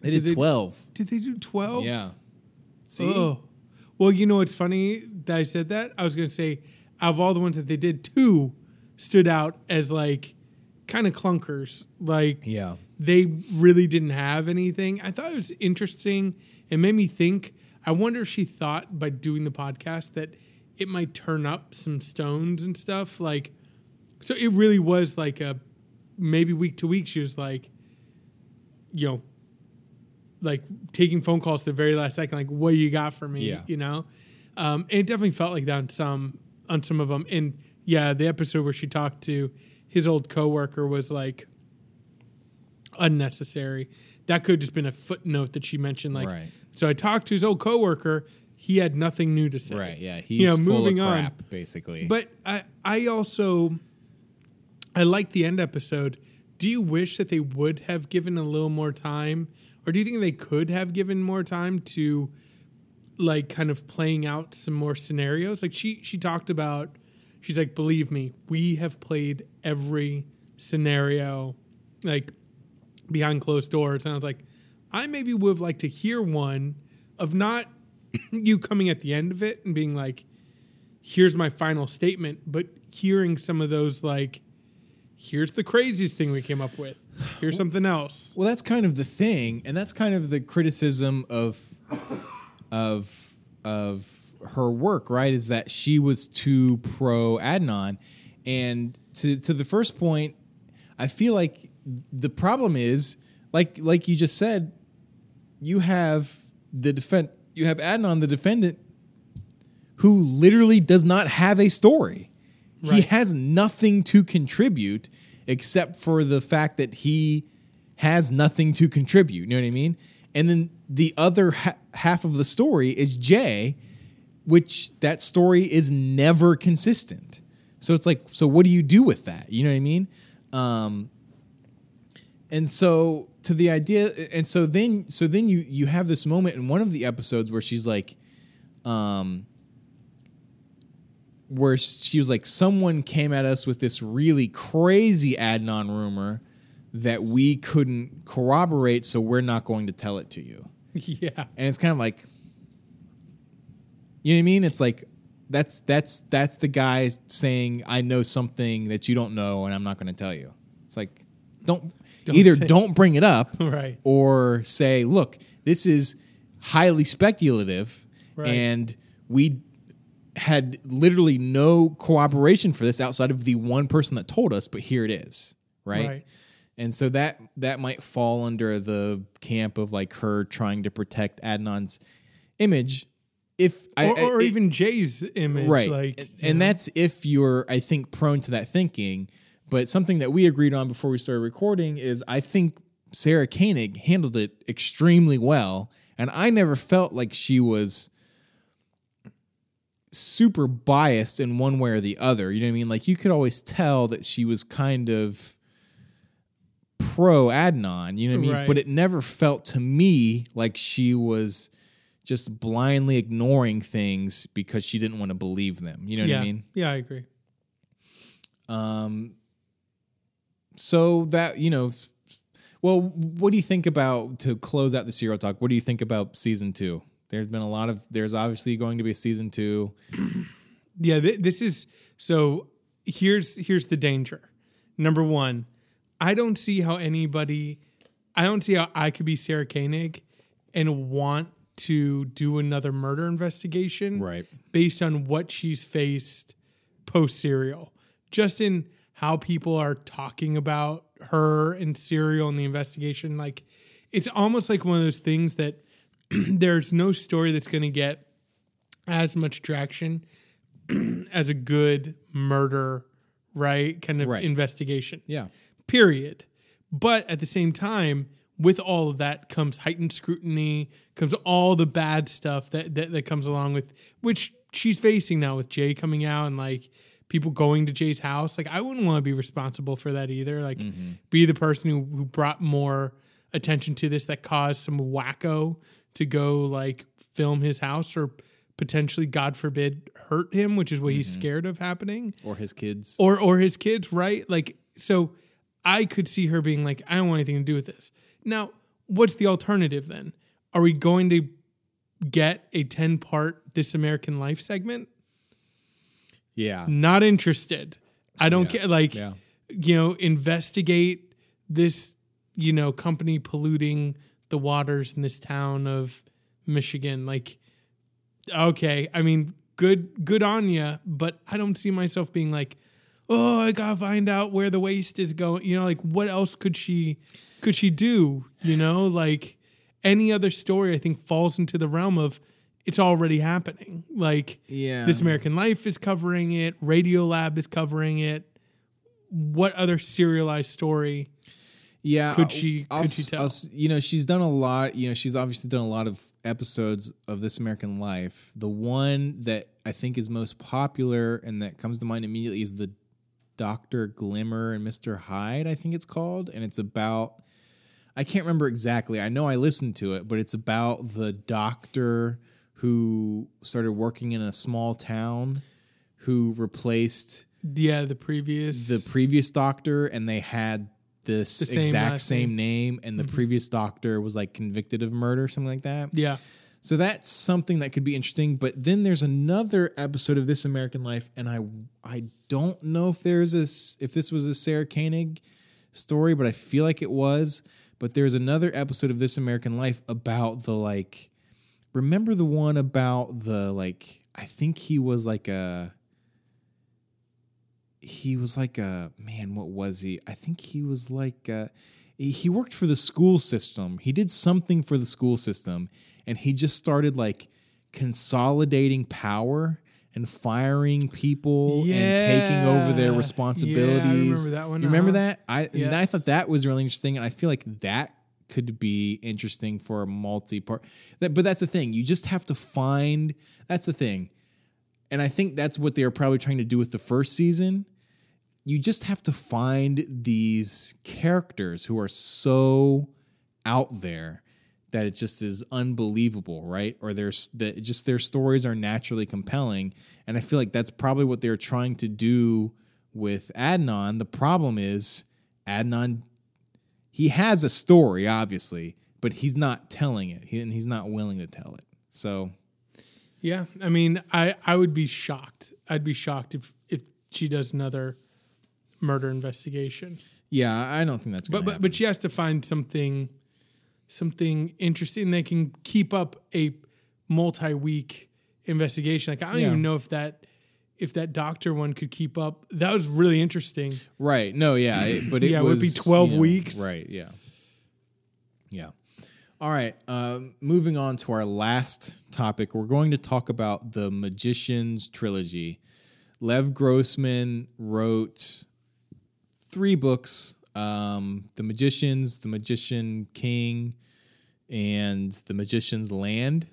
they Did did they- 12 Did they do 12? yeah see Oh. Well, you know what's funny that I said that? I was going to say, out of all the ones that they did, two stood out as like kind of clunkers. Like, yeah they really didn't have anything. I thought it was interesting. It made me think. I wonder if she thought by doing the podcast that it might turn up some stones and stuff. Like, so it really was like a maybe week to week. She was like, you know, like taking phone calls to the very last second. Like, what you got for me? Yeah. You know, um, and it definitely felt like that on some on some of them. And yeah, the episode where she talked to his old coworker was like unnecessary. That could have just been a footnote that she mentioned. Like, Right. so I talked to his old coworker. He had nothing new to say. right yeah he's You know, moving of on. crap basically But I, I also, I like the end episode. Do you wish that they would have given a little more time, or do you think they could have given more time to, like, kind of playing out some more scenarios? Like she she talked about, she's like, believe me, we have played every scenario, like behind closed doors, and I was like, I maybe would have liked to hear one of not you coming at the end of it and being like, "Here's my final statement," but hearing some of those like, "Here's the craziest thing we came up with. Here's something else." Well, that's kind of the thing, and that's kind of the criticism of of of her work, right? Is that she was too pro Adnan, and to to the first point, I feel like the problem is like like you just said, you have the defend you have Adnan, the defendant, who literally does not have a story. He has nothing to contribute except for the fact that he has nothing to contribute. You know what I mean? And then the other ha- half of the story is Jay, which that story is never consistent. So it's like, so what do you do with that? You know what I mean? Um, and so to the idea, and so then, so then you you have this moment in one of the episodes where she's like, um, where she was like, someone came at us with this really crazy Adnan rumor that we couldn't corroborate, so we're not going to tell it to you. yeah, And it's kind of like, you know what I mean? It's like that's that's that's the guy saying, "I know something that you don't know, and I'm not going to tell you." It's like, don't, Don't either say- don't bring it up, right. or say, "Look, this is highly speculative, Right. and we had literally no cooperation for this outside of the one person that told us, but here it is." Right? Right. And so that that might fall under the camp of like her trying to protect Adnan's image. If I, Or, or I- even Jay's image, right, Like, and, and that's if you're, I think, prone to that thinking. But something that we agreed on before we started recording is I think Sarah Koenig handled it extremely well, and I never felt like she was super biased in one way or the other. You know what I mean? Like you could always tell that she was kind of pro Adnan, you know what I mean? Right. But it never felt to me like she was just blindly ignoring things because she didn't want to believe them. You know what yeah, I mean? yeah, I agree. Um, so that you know, well, what do you think about to close out the serial talk? What do you think about season two? There's been a lot of. There's obviously going to be a season two. Yeah, th- this is so. Here's here's the danger. Number one, I don't see how anybody, I don't see how I could be Sarah Koenig and want to do another murder investigation, Right. Based on what she's faced post serial, just in how people are talking about her and serial and the investigation. Like, it's almost like one of those things that there's no story that's going to get as much traction as a good murder, right? Kind of Right. investigation. Yeah. Period. But at the same time, with all of that comes heightened scrutiny, comes all the bad stuff that, that that comes along with which she's facing now with Jay coming out and like people going to Jay's house. Like I wouldn't want to be responsible for that either. Like mm-hmm. be the person who, who brought more attention to this that caused some wacko to go like film his house or potentially, God forbid, hurt him, which is what he's mm-hmm. scared of happening Or his kids. or or his kids, right? Like so I could see her being like, I don't want anything to do with this. Now, what's the alternative then? Are we going to get a 10 part This American Life segment? yeah. Not interested. I don't Yeah. care. Like, Yeah. you know, investigate this, you know, company polluting the waters in this town of Michigan. Like, okay, I mean, good, good on you, but I don't see myself being like, oh, I gotta find out where the waste is going. You know, like what else could she, could she do? You know, like any other story, I think falls into the realm of it's already happening. Like, Yeah. This American Life is covering it. Radiolab is covering it. What other serialized story? Yeah, Could she- I'll could she tell? I'll you know, she's done a lot. You know, she's obviously done a lot of episodes of This American Life. The one that I think is most popular and that comes to mind immediately is the Doctor Gilmer and Mister Hyde. I think it's called, and it's about. I can't remember exactly. I know I listened to it, but it's about the doctor who started working in a small town who replaced Yeah, the previous. the previous doctor and they had this same exact same name. name, and the mm-hmm. previous doctor was like convicted of murder, something like that. Yeah. So that's something that could be interesting. But then there's another episode of This American Life, and I I don't know if there's this if this was a Sarah Koenig story, but I feel like it was. But there's another episode of This American Life about the like. Remember the one about the like? I think he was like a. He was like a man. What was he? I think he was like a, he he worked for the school system. He did something for the school system, and he just started like consolidating power and firing people and taking over their Yeah. Yeah, I responsibilities. remember that one, You remember uh-huh. that? I and I thought that was really interesting, and I feel like that could be interesting for a multi-part. That, but that's the thing. You just have to find. That's the thing, and I think that's what they are probably trying to do with the first season you just have to find these characters who are so out there that it just is unbelievable, right? Or there's that just their stories are naturally compelling, and I feel like that's probably what they're trying to do with Adnan. The problem is Adnan he has a story obviously, but he's not telling it, he, and he's not willing to tell it. So Yeah. I mean, I, I would be shocked. I'd be shocked if, if she does another murder investigation. yeah, I don't think that's But but happen. but she has to find something something interesting They can keep up a multi week investigation. Like I don't Yeah. even know if that if that doctor one could keep up. That was really interesting. Right. No, yeah, it, but it Yeah, it would be 12 you know, weeks. Right. Yeah. Yeah. All right. Um, moving on to our last topic, we're going to talk about the Magician's trilogy. Lev Grossman wrote three books: um, "The Magicians," "The Magician King," and "The Magician's Land."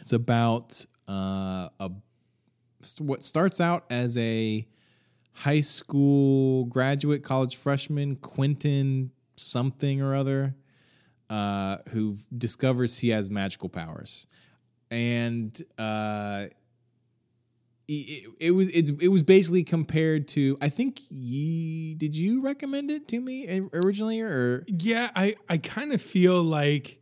It's about uh, a what starts out as a high school graduate, college freshman, Quentin something or other, uh, who discovers he has magical powers, and uh, it, it was it's it was basically compared to I think ye did you recommend it to me originally or Yeah, I I kind of feel like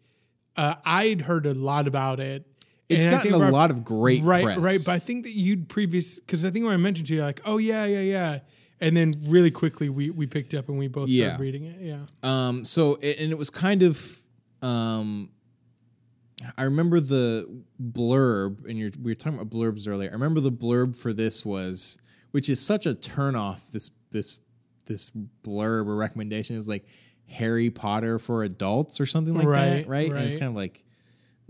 uh, I'd heard a lot about it. It's and gotten a lot of great right, press. right. But I think that you'd previous because I think when I mentioned to you, like, oh yeah, yeah, yeah, and then really quickly we we picked up and we both Yeah. started reading it. Yeah, Um, so it, and it was kind of um, I remember the blurb, and you're, we were talking about blurbs earlier. I remember the blurb for this was, which is such a turnoff. This this this blurb or recommendation is like Harry Potter for adults or something like Right, that, right? And it's kind of like,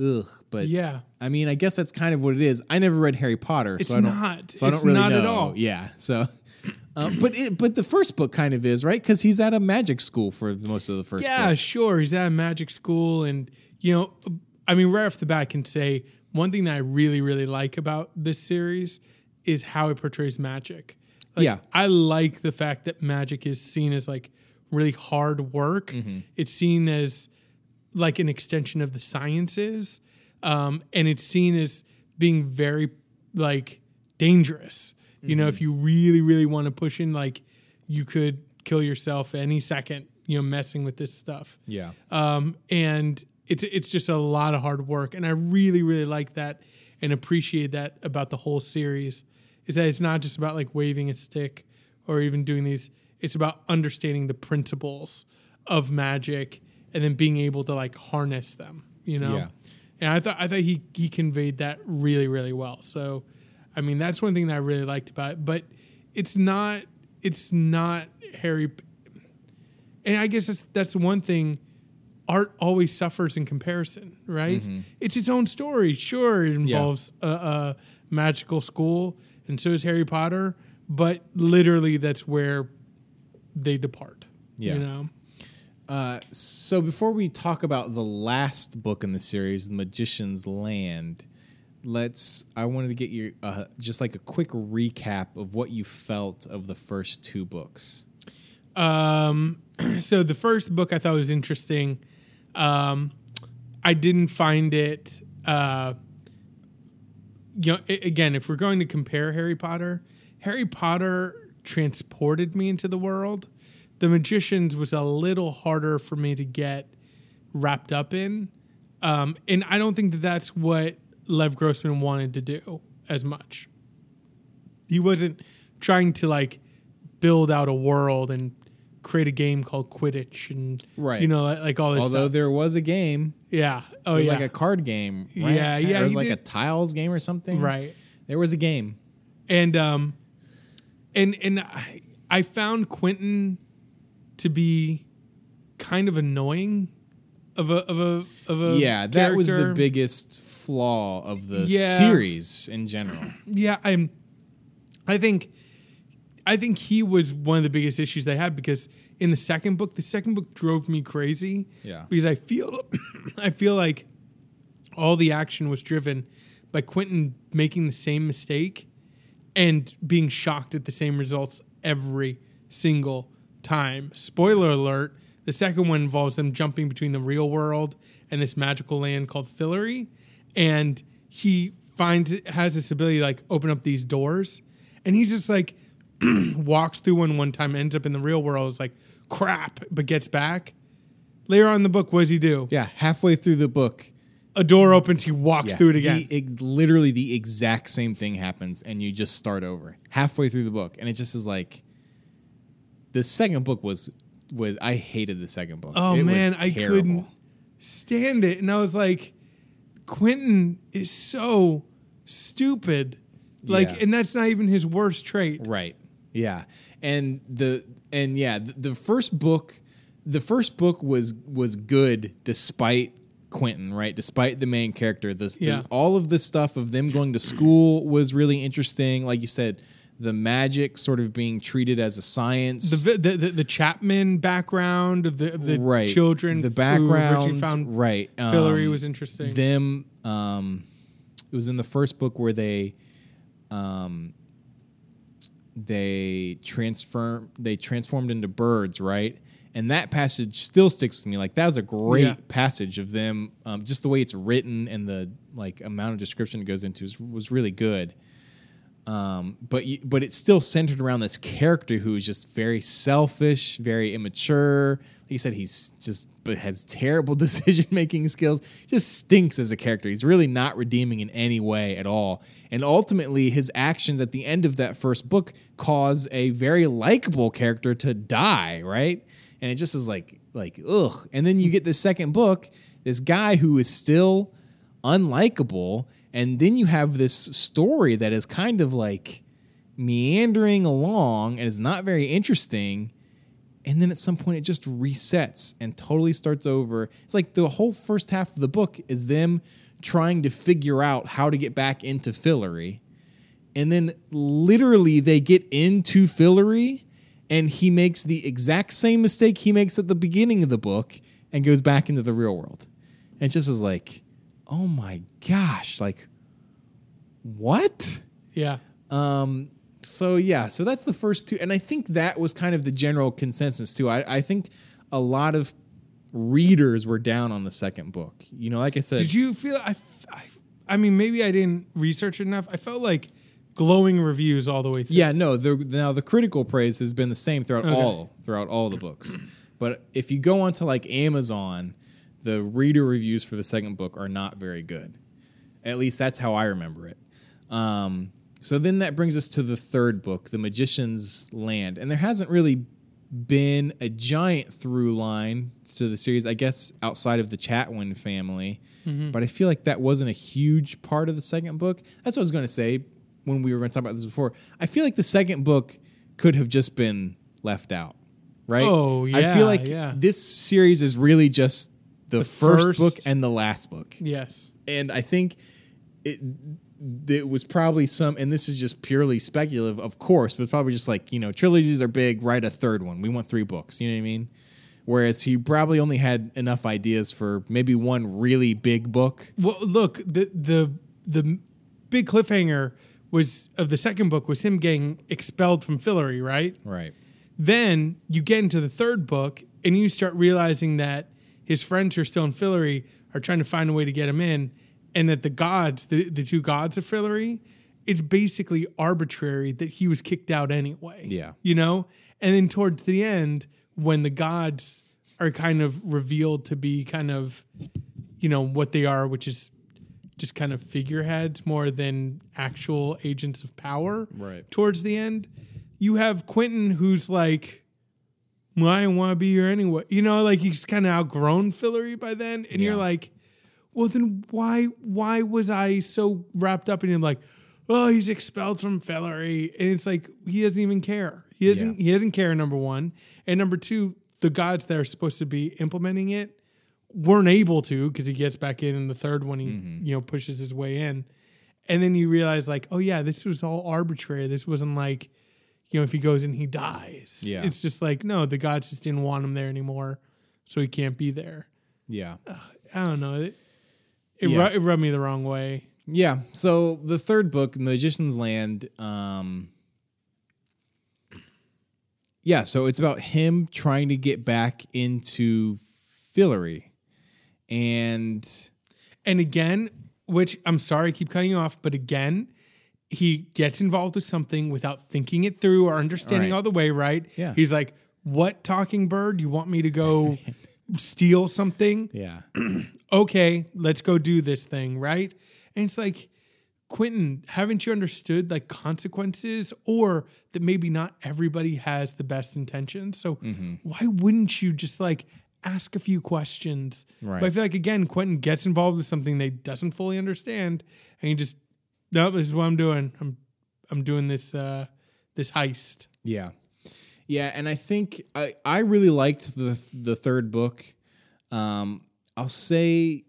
ugh. But yeah. I mean, I guess that's kind of what it is. I never read Harry Potter, It's so I don't, not. So I It's don't really not know. at all. Yeah. So, um, but it, but the first book kind of is right because he's at a magic school for most of the first. Yeah, book. sure. He's at a magic school, and you know, I mean, right off the bat, I can say one thing that I really, really like about this series is how it portrays magic. Like, Yeah. I like the fact that magic is seen as like really hard work. Mm-hmm. It's seen as like an extension of the sciences, um, and it's seen as being very like dangerous. You know, if you really, really want to push in, like you could kill yourself any second. You know, messing with this stuff Yeah. um, and it's it's just a lot of hard work, and I really really like that and appreciate that about the whole series. Is that it's not just about like waving a stick or even doing these. It's about understanding the principles of magic and then being able to like harness them. You know, Yeah. and I thought I thought he he conveyed that really really well. So, I mean, that's one thing that I really liked about it. But it's not it's not Harry and I guess that's that's one thing. Art always suffers in comparison, right? It's its own story. Sure, it involves a, a magical school, and so is Harry Potter. But literally, that's where they depart. Yeah. You know. Uh, so before we talk about the last book in the series, The Magician's Land, let's. I wanted to get your uh, just like a quick recap of what you felt of the first two books. Um, so the first book I thought was interesting. Um, I didn't find it. Uh, you know, again, if we're going to compare Harry Potter, Harry Potter transported me into the world. The Magicians was a little harder for me to get wrapped up in, um, and I don't think that that's what Lev Grossman wanted to do as much. He wasn't trying to like build out a world and create a game called Quidditch and Right. you know like, all this Although stuff. there was a game, Yeah. Oh it was yeah. like a card game. Right? Yeah, yeah, it was like a tiles game or something. right. There was a game. and um and and I, I found Quentin to be kind of annoying of a of a of a Yeah, that was the biggest flaw of the Yeah. series in general. yeah I'm I think I think he was one of the biggest issues they had because in the second book the second book drove me crazy Yeah. because I feel I feel like all the action was driven by Quentin making the same mistake and being shocked at the same results every single time. Spoiler alert, the second one involves them jumping between the real world and this magical land called Fillory and he finds has this ability to like open up these doors and he's just like walks through one one time ends up in the real world is like crap but gets back later on in the book what does he do Yeah, halfway through the book, a door opens he walks yeah, through it again The, ex- literally the exact same thing happens, and you just start over halfway through the book, and it just is like the second book was was I hated the second book. Oh It was man, I couldn't stand it, and I was like, Quentin is so stupid. Like, Yeah. and that's not even his worst trait. Right. Yeah. And the and yeah, the, the first book the first book was was good despite Quentin, right? Despite the main character. The, the- all of the stuff of them going to school was really interesting. Like you said, the magic sort of being treated as a science. The, the, the the Chatwin background of the of the right. children, The background. Richie found right. Fillory Um, was interesting. them um it was in the first book where they um they transform they transformed into birds right and that passage still sticks with me like that was a great Yeah. passage of them um, just the way it's written and the like amount of description it goes into is, was really good um, but y- but it's still centered around this character who is just very selfish, very immature. Like you said, he's just but has terrible decision making skills. Just stinks as a character. He's really not redeeming in any way at all. And ultimately, his actions at the end of that first book cause a very likable character to die. Right, and it just is like like ugh. And then you get the second book, this guy who is still unlikable. And then you have this story that is kind of like meandering along and is not very interesting. And then at some point it just resets and totally starts over. It's like the whole first half of the book is them trying to figure out how to get back into Fillory. And then literally they get into Fillory and he makes the exact same mistake he makes at the beginning of the book and goes back into the real world. And it just is like, oh my gosh, like what? yeah, Um, so yeah, so that's the first two, and I think that was kind of the general consensus too. I, I think a lot of readers were down on the second book. You know, like I said, did you feel? I? I mean, maybe I didn't research enough. I felt like glowing reviews all the way through. yeah, no. The, now the critical praise has been the same throughout Okay. all throughout all the books, but if you go onto like Amazon, the reader reviews for the second book are not very good. At least that's how I remember it. Um, so then that brings us to the third book, The Magician's Land. And there hasn't really been a giant through line to the series, I guess, outside of the Chatwin family. Mm-hmm. But I feel like that wasn't a huge part of the second book. That's what I was going to say when we were going to talk about this before. I feel like the second book could have just been left out, right? Oh, yeah. I feel like yeah. this series is really just the, first, first- book and the last book Yes. and I think it it was probably some, and this is just purely speculative, of course, but probably just like you know trilogies are big. Write a third one. We want three books. You know what I mean? Whereas he probably only had enough ideas for maybe one really big book. Well, look, the the the big cliffhanger was of the second book was him getting expelled from Fillory, right? Right. Then you get into the third book and you start realizing that his friends who are still in Fillory are trying to find a way to get him in, and that the gods, the, the two gods of Fillory, it's basically arbitrary that he was kicked out anyway. Yeah. You know? And then towards the end, when the gods are kind of revealed to be kind of, you know, what they are, which is just kind of figureheads more than actual agents of power. Right. Towards the end, you have Quentin who's like, well, I want to be here anyway. You know, like he's kind of outgrown Fillory by then, and you're like, well, then why why was I so wrapped up in him? Like, oh, he's expelled from Fillory, and it's like he doesn't even care. He doesn't. Yeah. He doesn't care. Number one, and number two, the gods that are supposed to be implementing it weren't able to because he gets back in in the third one. He Mm-hmm. you know pushes his way in, and then you realize like, oh yeah, this was all arbitrary. This wasn't like, you know, if he goes in, he dies. Yeah. it's just like no, the gods just didn't want him there anymore, so he can't be there. Yeah. I don't know. It it, Yeah. ru- it rubbed me the wrong way. Yeah. So the third book, Magician's Land, um Yeah, so it's about him trying to get back into Fillory. And And again, which I'm sorry, I keep cutting you off, but again, he gets involved with something without thinking it through or understanding Right. all the way, right? Yeah. He's like, What talking bird? You want me to go steal something? yeah. Okay, let's go do this thing, right? And it's like, Quentin, haven't you understood like consequences or that maybe not everybody has the best intentions? So Mm-hmm. why wouldn't you just like ask a few questions? Right. But I feel like again, Quentin gets involved with something they doesn't fully understand, and he just, no, this is what I'm doing. I'm, I'm doing this, uh, this heist. Yeah. Yeah, and I think I, I really liked the the third book. Um, I'll say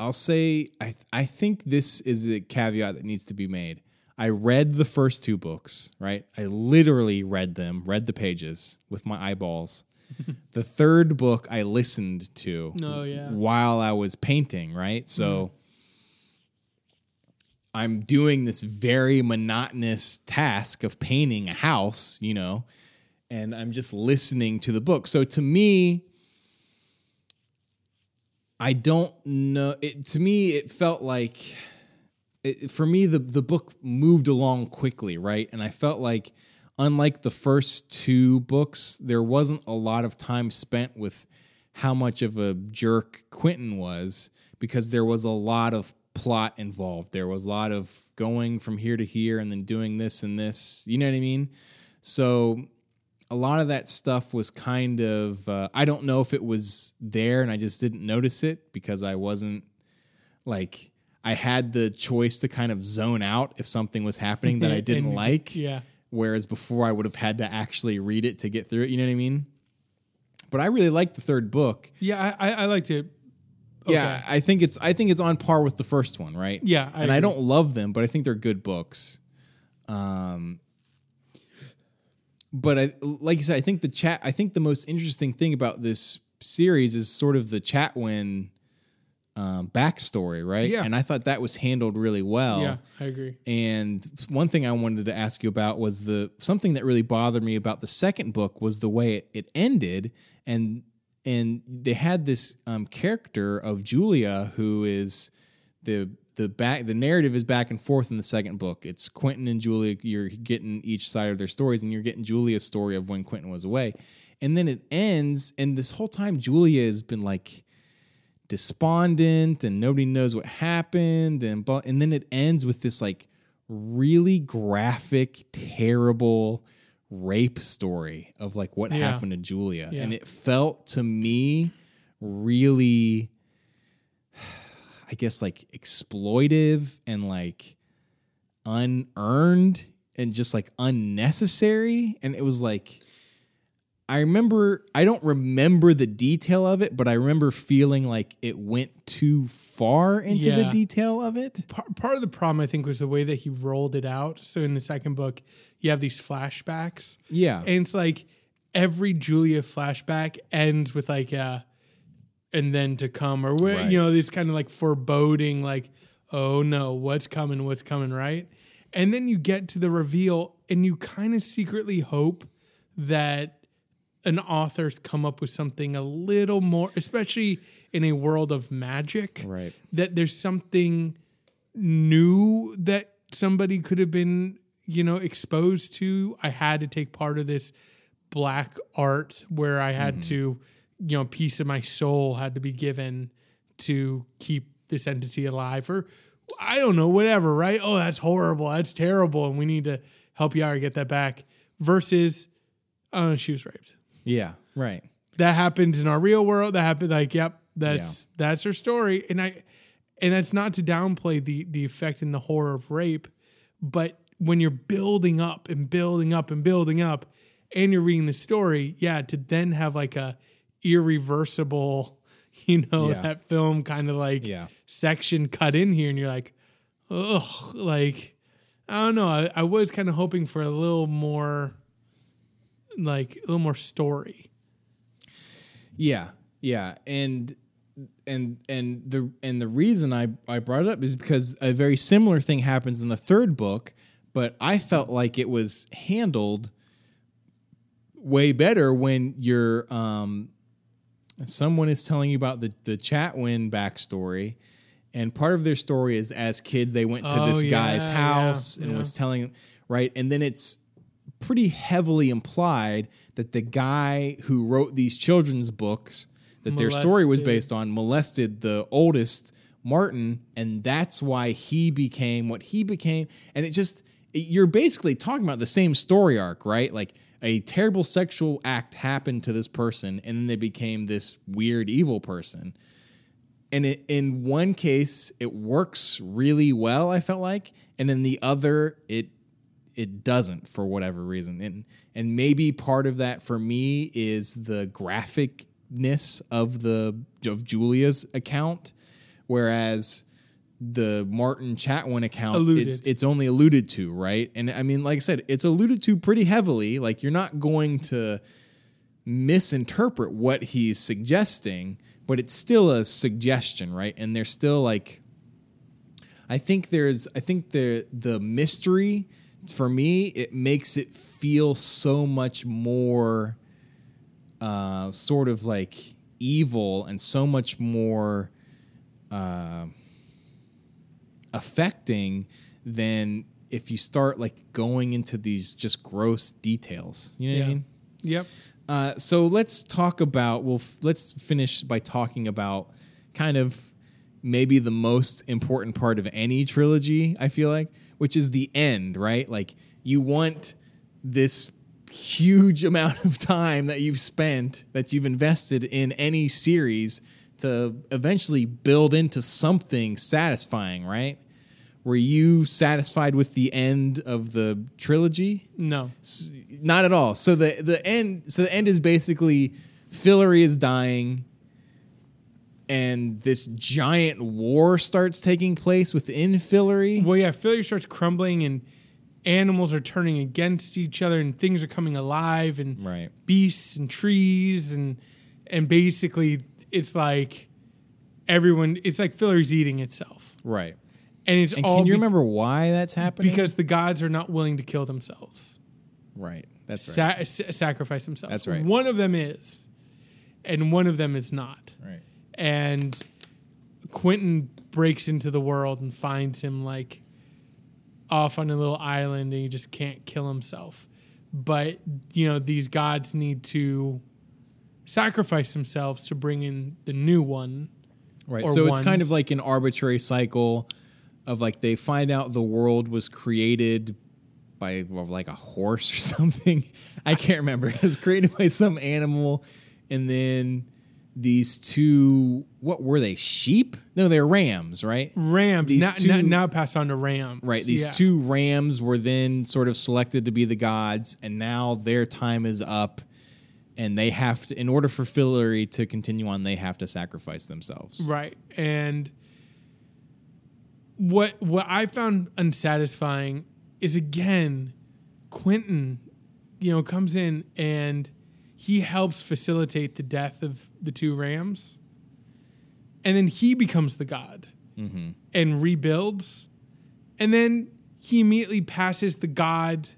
I'll say I I think this is a caveat that needs to be made. I read the first two books, right? I literally read them, read the pages with my eyeballs. the third book I listened to Oh, yeah. while I was painting, right? So mm-hmm. I'm doing this very monotonous task of painting a house, you know, and I'm just listening to the book. So to me, I don't know. It, to me, it felt like, it, for me, the the book moved along quickly, right? And I felt like, unlike the first two books, there wasn't a lot of time spent with how much of a jerk Quentin was because there was a lot of plot involved. There was a lot of going from here to here and then doing this and this. You know what I mean? So a lot of that stuff was kind of uh, I don't know if it was there and I just didn't notice it because I wasn't like I had the choice to kind of zone out if something was happening that I didn't And- like. Yeah. Whereas before I would have had to actually read it to get through it. You know what I mean? But I really liked the third book. Yeah. I, I, liked it. Yeah, I think it's I think it's on par with the first one, right? Yeah, I and I don't love them, but I think they're good books. Um, but I like you said, I think the chat. I think the most interesting thing about this series is sort of the Chatwin um, backstory, right? Yeah. and I thought that was handled really well. Yeah. I agree. And one thing I wanted to ask you about was the something that really bothered me about the second book was the way it, it ended, and and they had this um, character of Julia who is the the back the narrative is back and forth in the second book. It's Quentin and Julia. You're getting each side of their stories, and you're getting Julia's story of when Quentin was away, and then it ends. And this whole time, Julia has been like despondent and nobody knows what happened and but and then it ends with this like really graphic terrible rape story of like what Yeah. happened to Julia Yeah. and it felt to me really I guess like exploitive and like unearned and just like unnecessary and it was like I remember I don't remember the detail of it, but I remember feeling like it went too far into the detail of it. part, part of the problem I think was the way that he rolled it out. So in the second book, you have these flashbacks, Yeah. and it's like every Julia flashback ends with like a, and then to come or where Right. you know these kind of like foreboding, like oh no, what's coming, what's coming, right? And then you get to the reveal, and you kind of secretly hope that an author's come up with something a little more, especially in a world of magic Right. that there's something new that somebody could have been, you know, exposed to. I had to take part of this black art where I had Mm-hmm. to, you know, a piece of my soul had to be given to keep this entity alive or I don't know, whatever, right? Oh, that's horrible. That's terrible. And we need to help you out get that back. Versus, oh, she was raped. Yeah. Right. That happens in our real world. That happened like, yep, that's that's her story. And I and that's not to downplay the the effect and the horror of rape, but when you're building up and building up and building up and you're reading the story, yeah, to then have like a irreversible, you know, Yeah. that film kind of like Yeah. section cut in here and you're like, ugh, like I don't know. I, I was kind of hoping for a little more like a little more story. Yeah, yeah, and and and the and the reason I I brought it up is because a very similar thing happens in the third book, but I felt like it was handled way better when you're um someone is telling you about the the Chatwin backstory. And part of their story is as kids they went to Oh, this yeah, guy's yeah, house and yeah. was telling right, and then it's pretty heavily implied that the guy who wrote these children's books that their story was based on molested the oldest Martin and that's why he became what he became and it just you're basically talking about the same story arc right like a terrible sexual act happened to this person and then they became this weird evil person. And it, in one case it works really well i felt like and in the other it it doesn't for whatever reason. And and maybe part of that for me is the graphicness of the of julia's account whereas the martin chatwin account Alluded. it's it's only alluded to right and i mean like i said it's alluded to pretty heavily like you're not going to misinterpret what he's suggesting, but it's still a suggestion, right? And there's still like I think there's I think the the mystery for me it makes it feel so much more uh sort of like evil and so much more uh affecting than if you start like going into these just gross details. You know what I Yeah. mean? Yep. Uh, so let's talk about. Well, f- let's finish by talking about kind of maybe the most important part of any trilogy. I feel like, which is the end, right? Like you want this huge amount of time that you've spent, that you've invested in any series, to eventually build into something satisfying, right? Were you satisfied with the end of the trilogy? No. S- not at all. So the the end so the end is basically Fillory is dying and this giant war starts taking place within Fillory. Well, yeah, Fillory starts crumbling and animals are turning against each other and things are coming alive and Right. beasts and trees and and basically it's like everyone it's like Fillory's eating itself. Right. And it's And all can you be- remember why that's happening? because the gods are not willing to kill themselves. right. That's right. Sa- sacrifice themselves. That's right. One of them is and one of them is not. right. and Quentin breaks into the world and finds him like off on a little island and he just can't kill himself. But you know, these gods need to sacrifice themselves to bring in the new one. Right. So it's kind of like an arbitrary cycle of like they find out the world was created by well, like a horse or something. I can't remember. It was created by some animal, and then these two what were they? Sheep? No, they're rams, right? Rams These now, now, now passed on to rams. Right. These Yeah. two rams were then sort of selected to be the gods, and now their time is up. And they have to, in order for Fillory to continue on, they have to sacrifice themselves. Right. And what what I found unsatisfying is again, Quentin, you know, comes in and he helps facilitate the death of the two rams. And then he becomes the god mm-hmm. and rebuilds. And then he immediately passes the god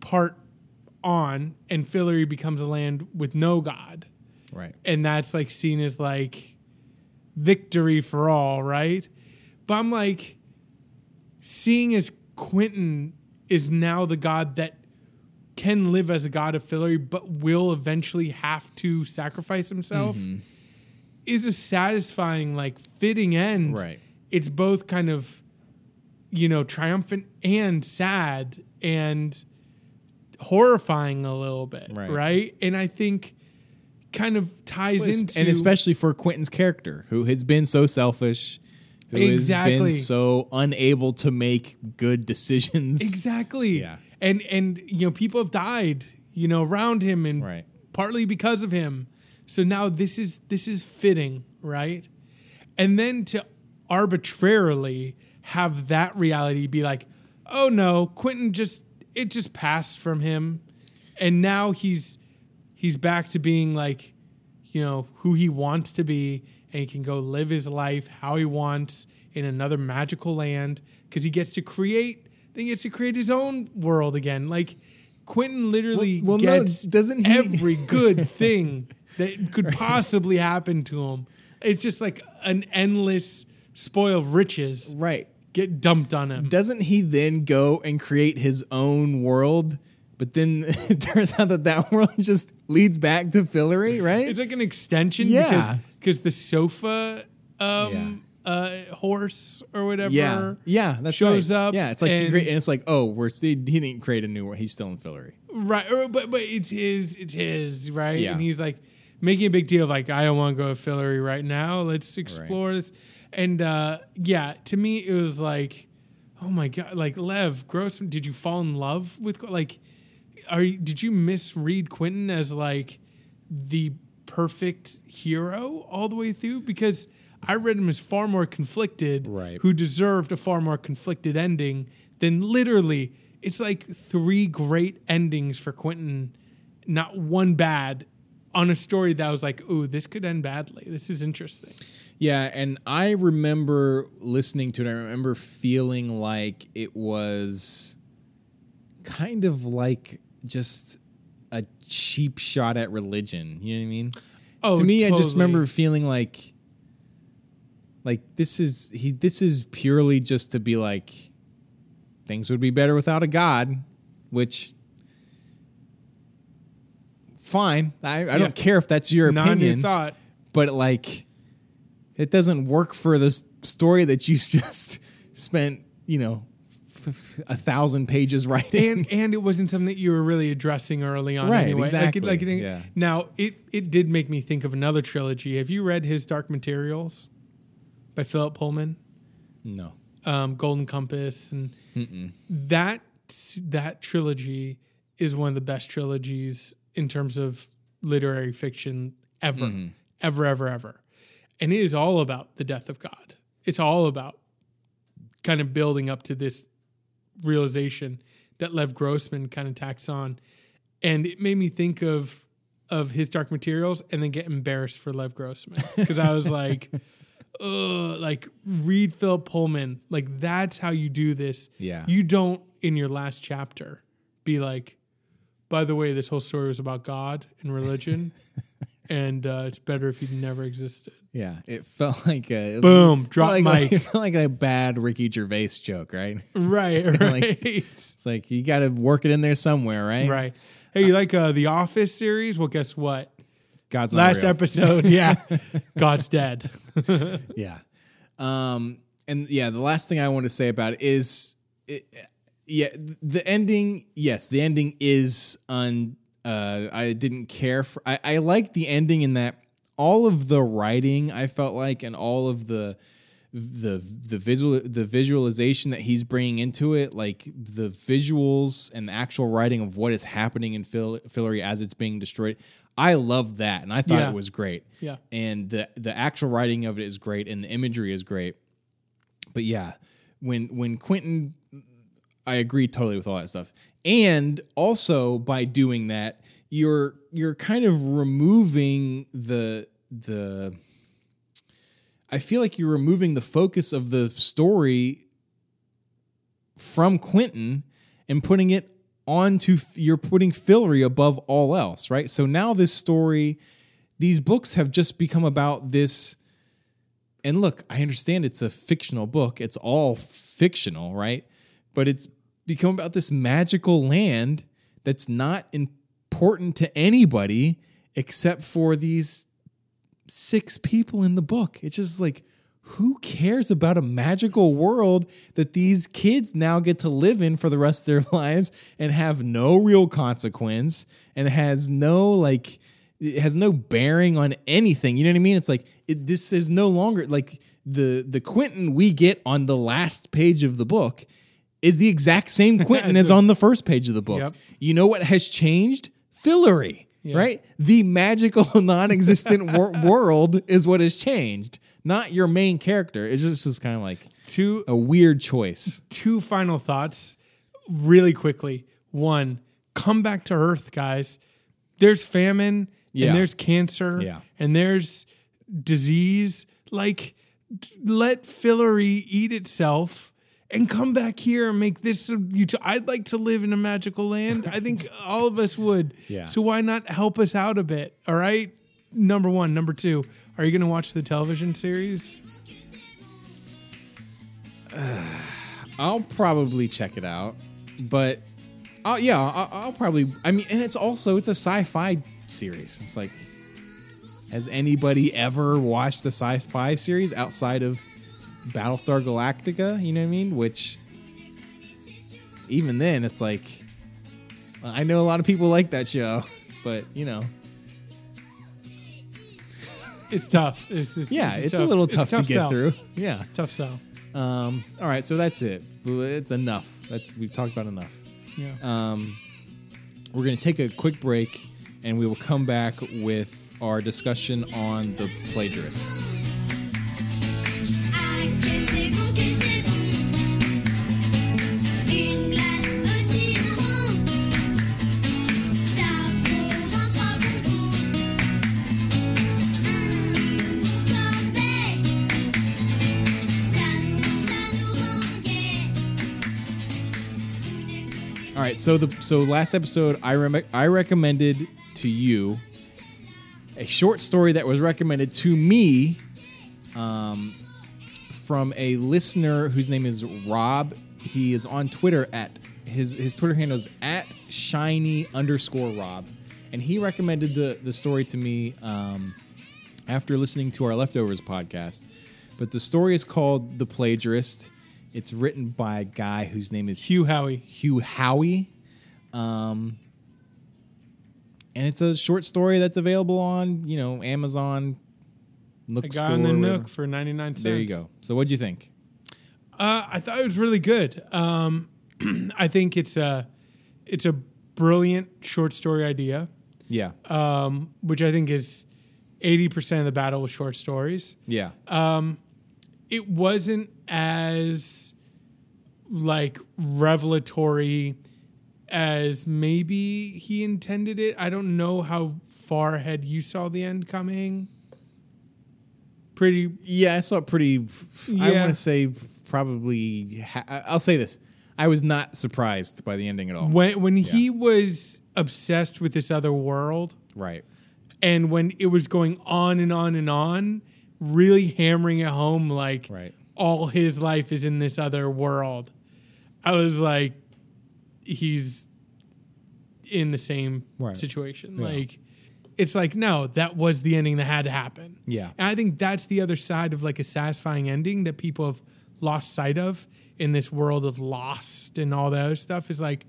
part on, and Fillory becomes a land with no god Right. and that's like seen as like victory for all, right? But I'm like, seeing as Quentin is now the god that can live as a god of Fillory, but will eventually have to sacrifice himself, Mm-hmm. is a satisfying, like fitting end. Right. It's both kind of, you know, triumphant and sad and horrifying a little bit, Right. right? And I think kind of ties into and especially for Quentin's character, who has been so selfish, who has Exactly. been so unable to make good decisions. Exactly. Yeah. And and you know, people have died, you know, around him and Right. partly because of him. So now this is this is fitting, right? And then to arbitrarily have that reality be like, oh no, Quentin just it just passed from him. And now he's he's back to being like, you know, who he wants to be, and he can go live his life how he wants in another magical land because he gets to create. Then he gets to create his own world again. Like Quentin literally Well- well, no, gets doesn't he- every good thing that could possibly happen to him. It's just like an endless spoil of riches Right. Get dumped on him. Doesn't he then go and create his own world? But then it turns out that that world just leads back to Fillory, right? It's like an extension Yeah. because because the sofa um uh horse or whatever yeah, yeah, that's shows right. up Yeah, it's like he and- and it's like, oh, we're he, he didn't create a new world. He's still in Fillory. right or, but but it's his it's his right Yeah. and he's like making a big deal of like I don't want to go to Fillory right now let's explore this and uh yeah to me it was like oh my god like Lev Grossman did you fall in love with like are you, did you misread Quentin as like the perfect hero all the way through because I read him as far more conflicted, Right. who deserved a far more conflicted ending than literally. It's like three great endings for Quentin, not one bad, on a story that was like, "Ooh, this could end badly. This is interesting." Yeah, and I remember listening to it. I remember feeling like it was kind of like just a cheap shot at religion. You know what I mean? Oh, to me, I just remember feeling like, like this is he. This is purely just to be like, things would be better without a god, which. Fine, I, I Yeah. don't care if that's your not a new opinion thought. but like it doesn't work for this story that you just spent you know a thousand pages writing and and it wasn't something that you were really addressing early on Right, anyway. exactly, Like like it, yeah. Now it it did make me think of another trilogy. Have you read his Dark Materials by Philip Pullman? no um, Golden Compass, and that that trilogy is one of the best trilogies in terms of literary fiction ever, ever, ever, ever. And it is all about the death of God. It's all about kind of building up to this realization that Lev Grossman kind of tacks on, and it made me think of of his Dark Materials, and then get embarrassed for Lev Grossman because I was like. Ugh, like read Philip Pullman. Like that's how you do this. Yeah. You don't in your last chapter be like, by the way, this whole story was about God and religion, and uh, it's better if he never existed. Yeah it felt like a was- Boom, drop like, mic. it felt like a bad ricky gervais joke right Right, kinda right, like- it's like you got to work it in there somewhere right right. Hey, you like uh, the Office series? Well, guess what? god's Last episode, yeah, God's dead. yeah um and yeah the last thing i want to say about it is it, yeah the ending yes the ending is un uh i didn't care for i i liked the ending in that all of the writing i felt like and all of the the the visual the visualization that he's bringing into it like the visuals and the actual writing of what is happening in Phil, Fillory as it's being destroyed i loved that and i thought Yeah. it was great Yeah. and the the actual writing of it is great and the imagery is great but yeah when when quentin i agree totally with all that stuff and also by doing that you're you're kind of removing the the i feel like you're removing the focus of the story from quentin and putting it onto you're putting fillory above all else right? So now this story these books have just become about this and look i understand it's a fictional book. It's all fictional right? But it's become about this magical land that's not important to anybody except for these six people in the book. It's just like, who cares about a magical world that these kids now get to live in for the rest of their lives and have no real consequence and has no like it has no bearing on anything. You know what I mean? It's like it, this is no longer like the the Quentin we get on the last page of the book is the exact same Quentin as on the first page of the book. Yep. You know what has changed? Fillory, right? The magical, non-existent wor- world is what has changed, not your main character. It's just, just kind of like Two a weird choice. two final thoughts really quickly. One, come back to Earth, guys. There's famine Yeah. and there's cancer Yeah. and there's disease. Like, let Fillory eat itself and come back here and make this ut- I'd like to live in a magical land. I think all of us would. Yeah. So why not help us out a bit? All right. Number one. Number two. Are you going to watch the television series? I'll probably check it out, but I'll, yeah, I'll, I'll probably. I mean, and it's also it's a sci-fi series. It's like, has anybody ever watched a sci-fi series outside of Battlestar Galactica? You know what I mean? Which, even then, it's like, I know a lot of people like that show, but you know, It's tough. It's, it's, yeah, it's, a tough- little it's tough, to get sell. through. Yeah. Tough sell. Um. All right. So that's it. It's enough. That's we've talked about enough. Yeah. Um, we're going to take a quick break and we will come back with our discussion on the plagiarist. Right. So the so last episode I rem- I recommended to you a short story that was recommended to me um, from a listener whose name is Rob. He is on Twitter at his his Twitter handle is at shiny underscore Rob, and he recommended the the story to me um, after listening to our leftovers podcast. But the story is called "The Plagiarist." It's written by a guy whose name is Hugh Howey. Hugh Howey. Um, and it's a short story that's available on, you know, Amazon. Nook A guy store, on the. Nook for 99 cents. There you go. So what'd you think? Uh, I thought it was really good. Um, I think it's a it's a brilliant short story idea, Yeah. um, which I think is 80% of the battle with short stories. yeah. It wasn't as like revelatory as maybe he intended it. I don't know how far ahead you saw the end coming. Pretty yeah, I saw it pretty. I want to say probably. I'll say this: I was not surprised by the ending at all. when when he was obsessed with this other world Right. and when it was going on and on and on really hammering it home like Right. All his life is in this other world i was like he's in the same Right. situation Yeah. like it's like no that was the ending that had to happen Yeah. and i think that's the other side of like a satisfying ending that people have lost sight of in this world of lost and all that other stuff is like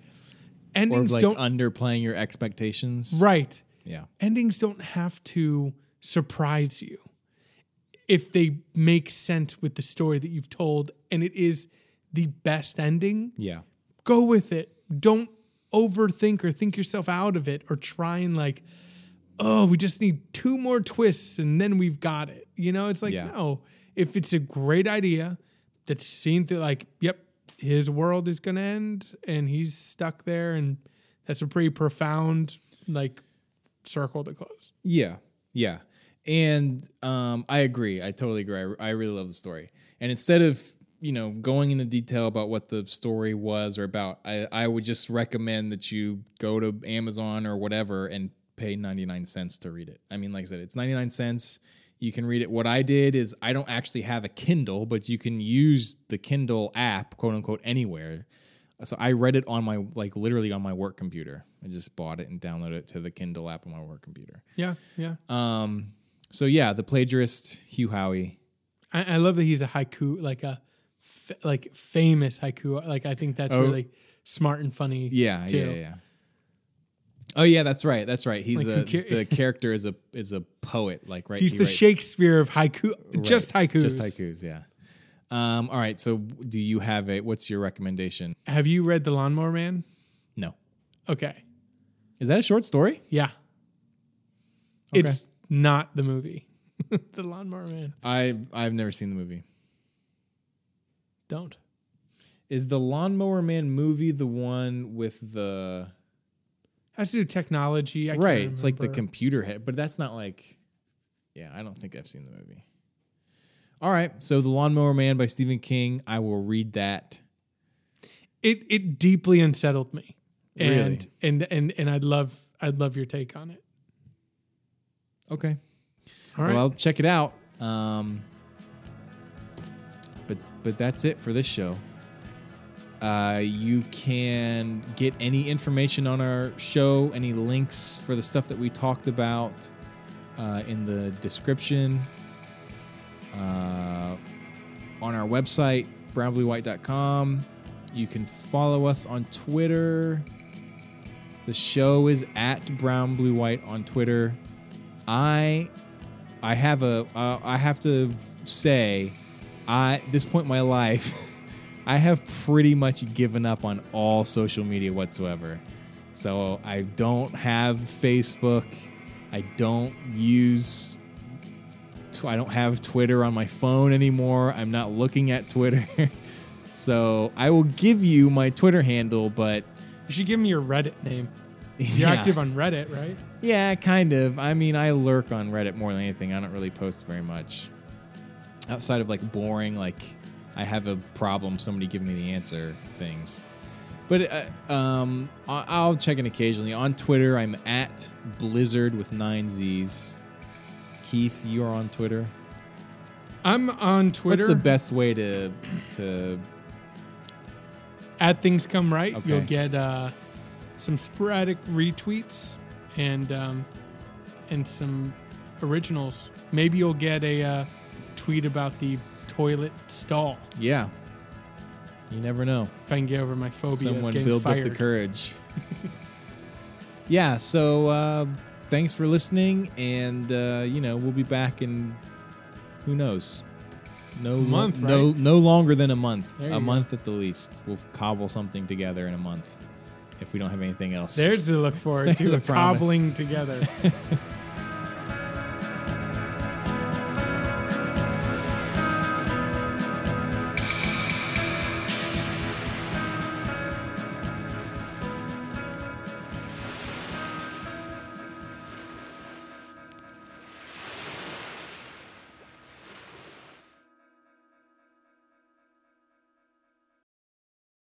endings like don't underplaying your expectations. right Yeah. endings don't have to surprise you if they make sense with the story that you've told and it is the best ending Yeah. go with it. Don't overthink or think yourself out of it or try and like oh we just need two more twists and then we've got it. You know it's like Yeah. no. If it's a great idea that's seen through like yep his world is gonna end and he's stuck there and that's a pretty profound like circle to close. Yeah, yeah, and um, I agree. I totally agree. I, I really love the story. And instead of you know going into detail about what the story was or about, I, I would just recommend that you go to Amazon or whatever and pay ninety nine cents to read it. I mean, like I said, it's ninety nine cents. You can read it. What I did is I don't actually have a Kindle, but you can use the Kindle app, quote unquote, anywhere So I read it on my like literally on my work computer. I just bought it and downloaded it to the Kindle app on my work computer. Yeah, yeah. Um, so yeah, the plagiarist Hugh Howey. I, I love that he's a haiku, like a f- like famous haiku. Like I think that's Oh. really smart and funny. Yeah, too. yeah, yeah. Oh yeah, that's right. That's right. He's Like, a the character is a is a poet. Like right. He's he the writes- Shakespeare of haiku, just right, haikus. Just haikus. Yeah. Um. All right. So do you have a? What's your recommendation? Have you read The Lawnmower Man? No. Okay, Is that a short story? yeah. It's not the movie, The Lawnmower Man. I I've never seen the movie. Don't. Is the Lawnmower Man movie the one with the Has to do technology. I right? It's like the computer head, but that's not like. Yeah, I don't think I've seen the movie. All right, so the Lawnmower Man by Stephen King. I will read that. it it deeply unsettled me, and Really? and and and I'd love I'd love your take on it. Okay. All right. Well, check it out. Um, but but that's it for this show. Uh, you can get any information on our show, any links for the stuff that we talked about uh, in the description uh, on our website, brownbluewhite.com. You can follow us on Twitter. The show is at brownbluewhite on Twitter. I I have a uh, I have to say I at this point in my life I have pretty much given up on all social media whatsoever. So I don't have Facebook. I don't use I don't have Twitter on my phone anymore. I'm not looking at Twitter. so I will give you my Twitter handle, but you should give me your Reddit name. You're Yeah. active on Reddit, right? Yeah, kind of. I mean, I lurk on Reddit more than anything. I don't really post very much. Outside of like boring, like I have a problem, somebody give me the answer things. But uh, um, I- I'll check in occasionally. On Twitter, I'm at Blizzard with nine Z's. Keith, you are on Twitter. I'm on Twitter. What's the best way to to? At things come right, Okay. you'll get uh, some sporadic retweets and um, and some originals. Maybe you'll get a uh, tweet about the toilet stall. Yeah, you never know. If I can get over my phobia someone builds fired. up the courage. yeah, so uh, thanks for listening, and uh, you know we'll be back in who knows, no month, no right? no longer than a month, a go. month at the least. We'll cobble something together in a month if we don't have anything else. There's to look forward to promise. cobbling together.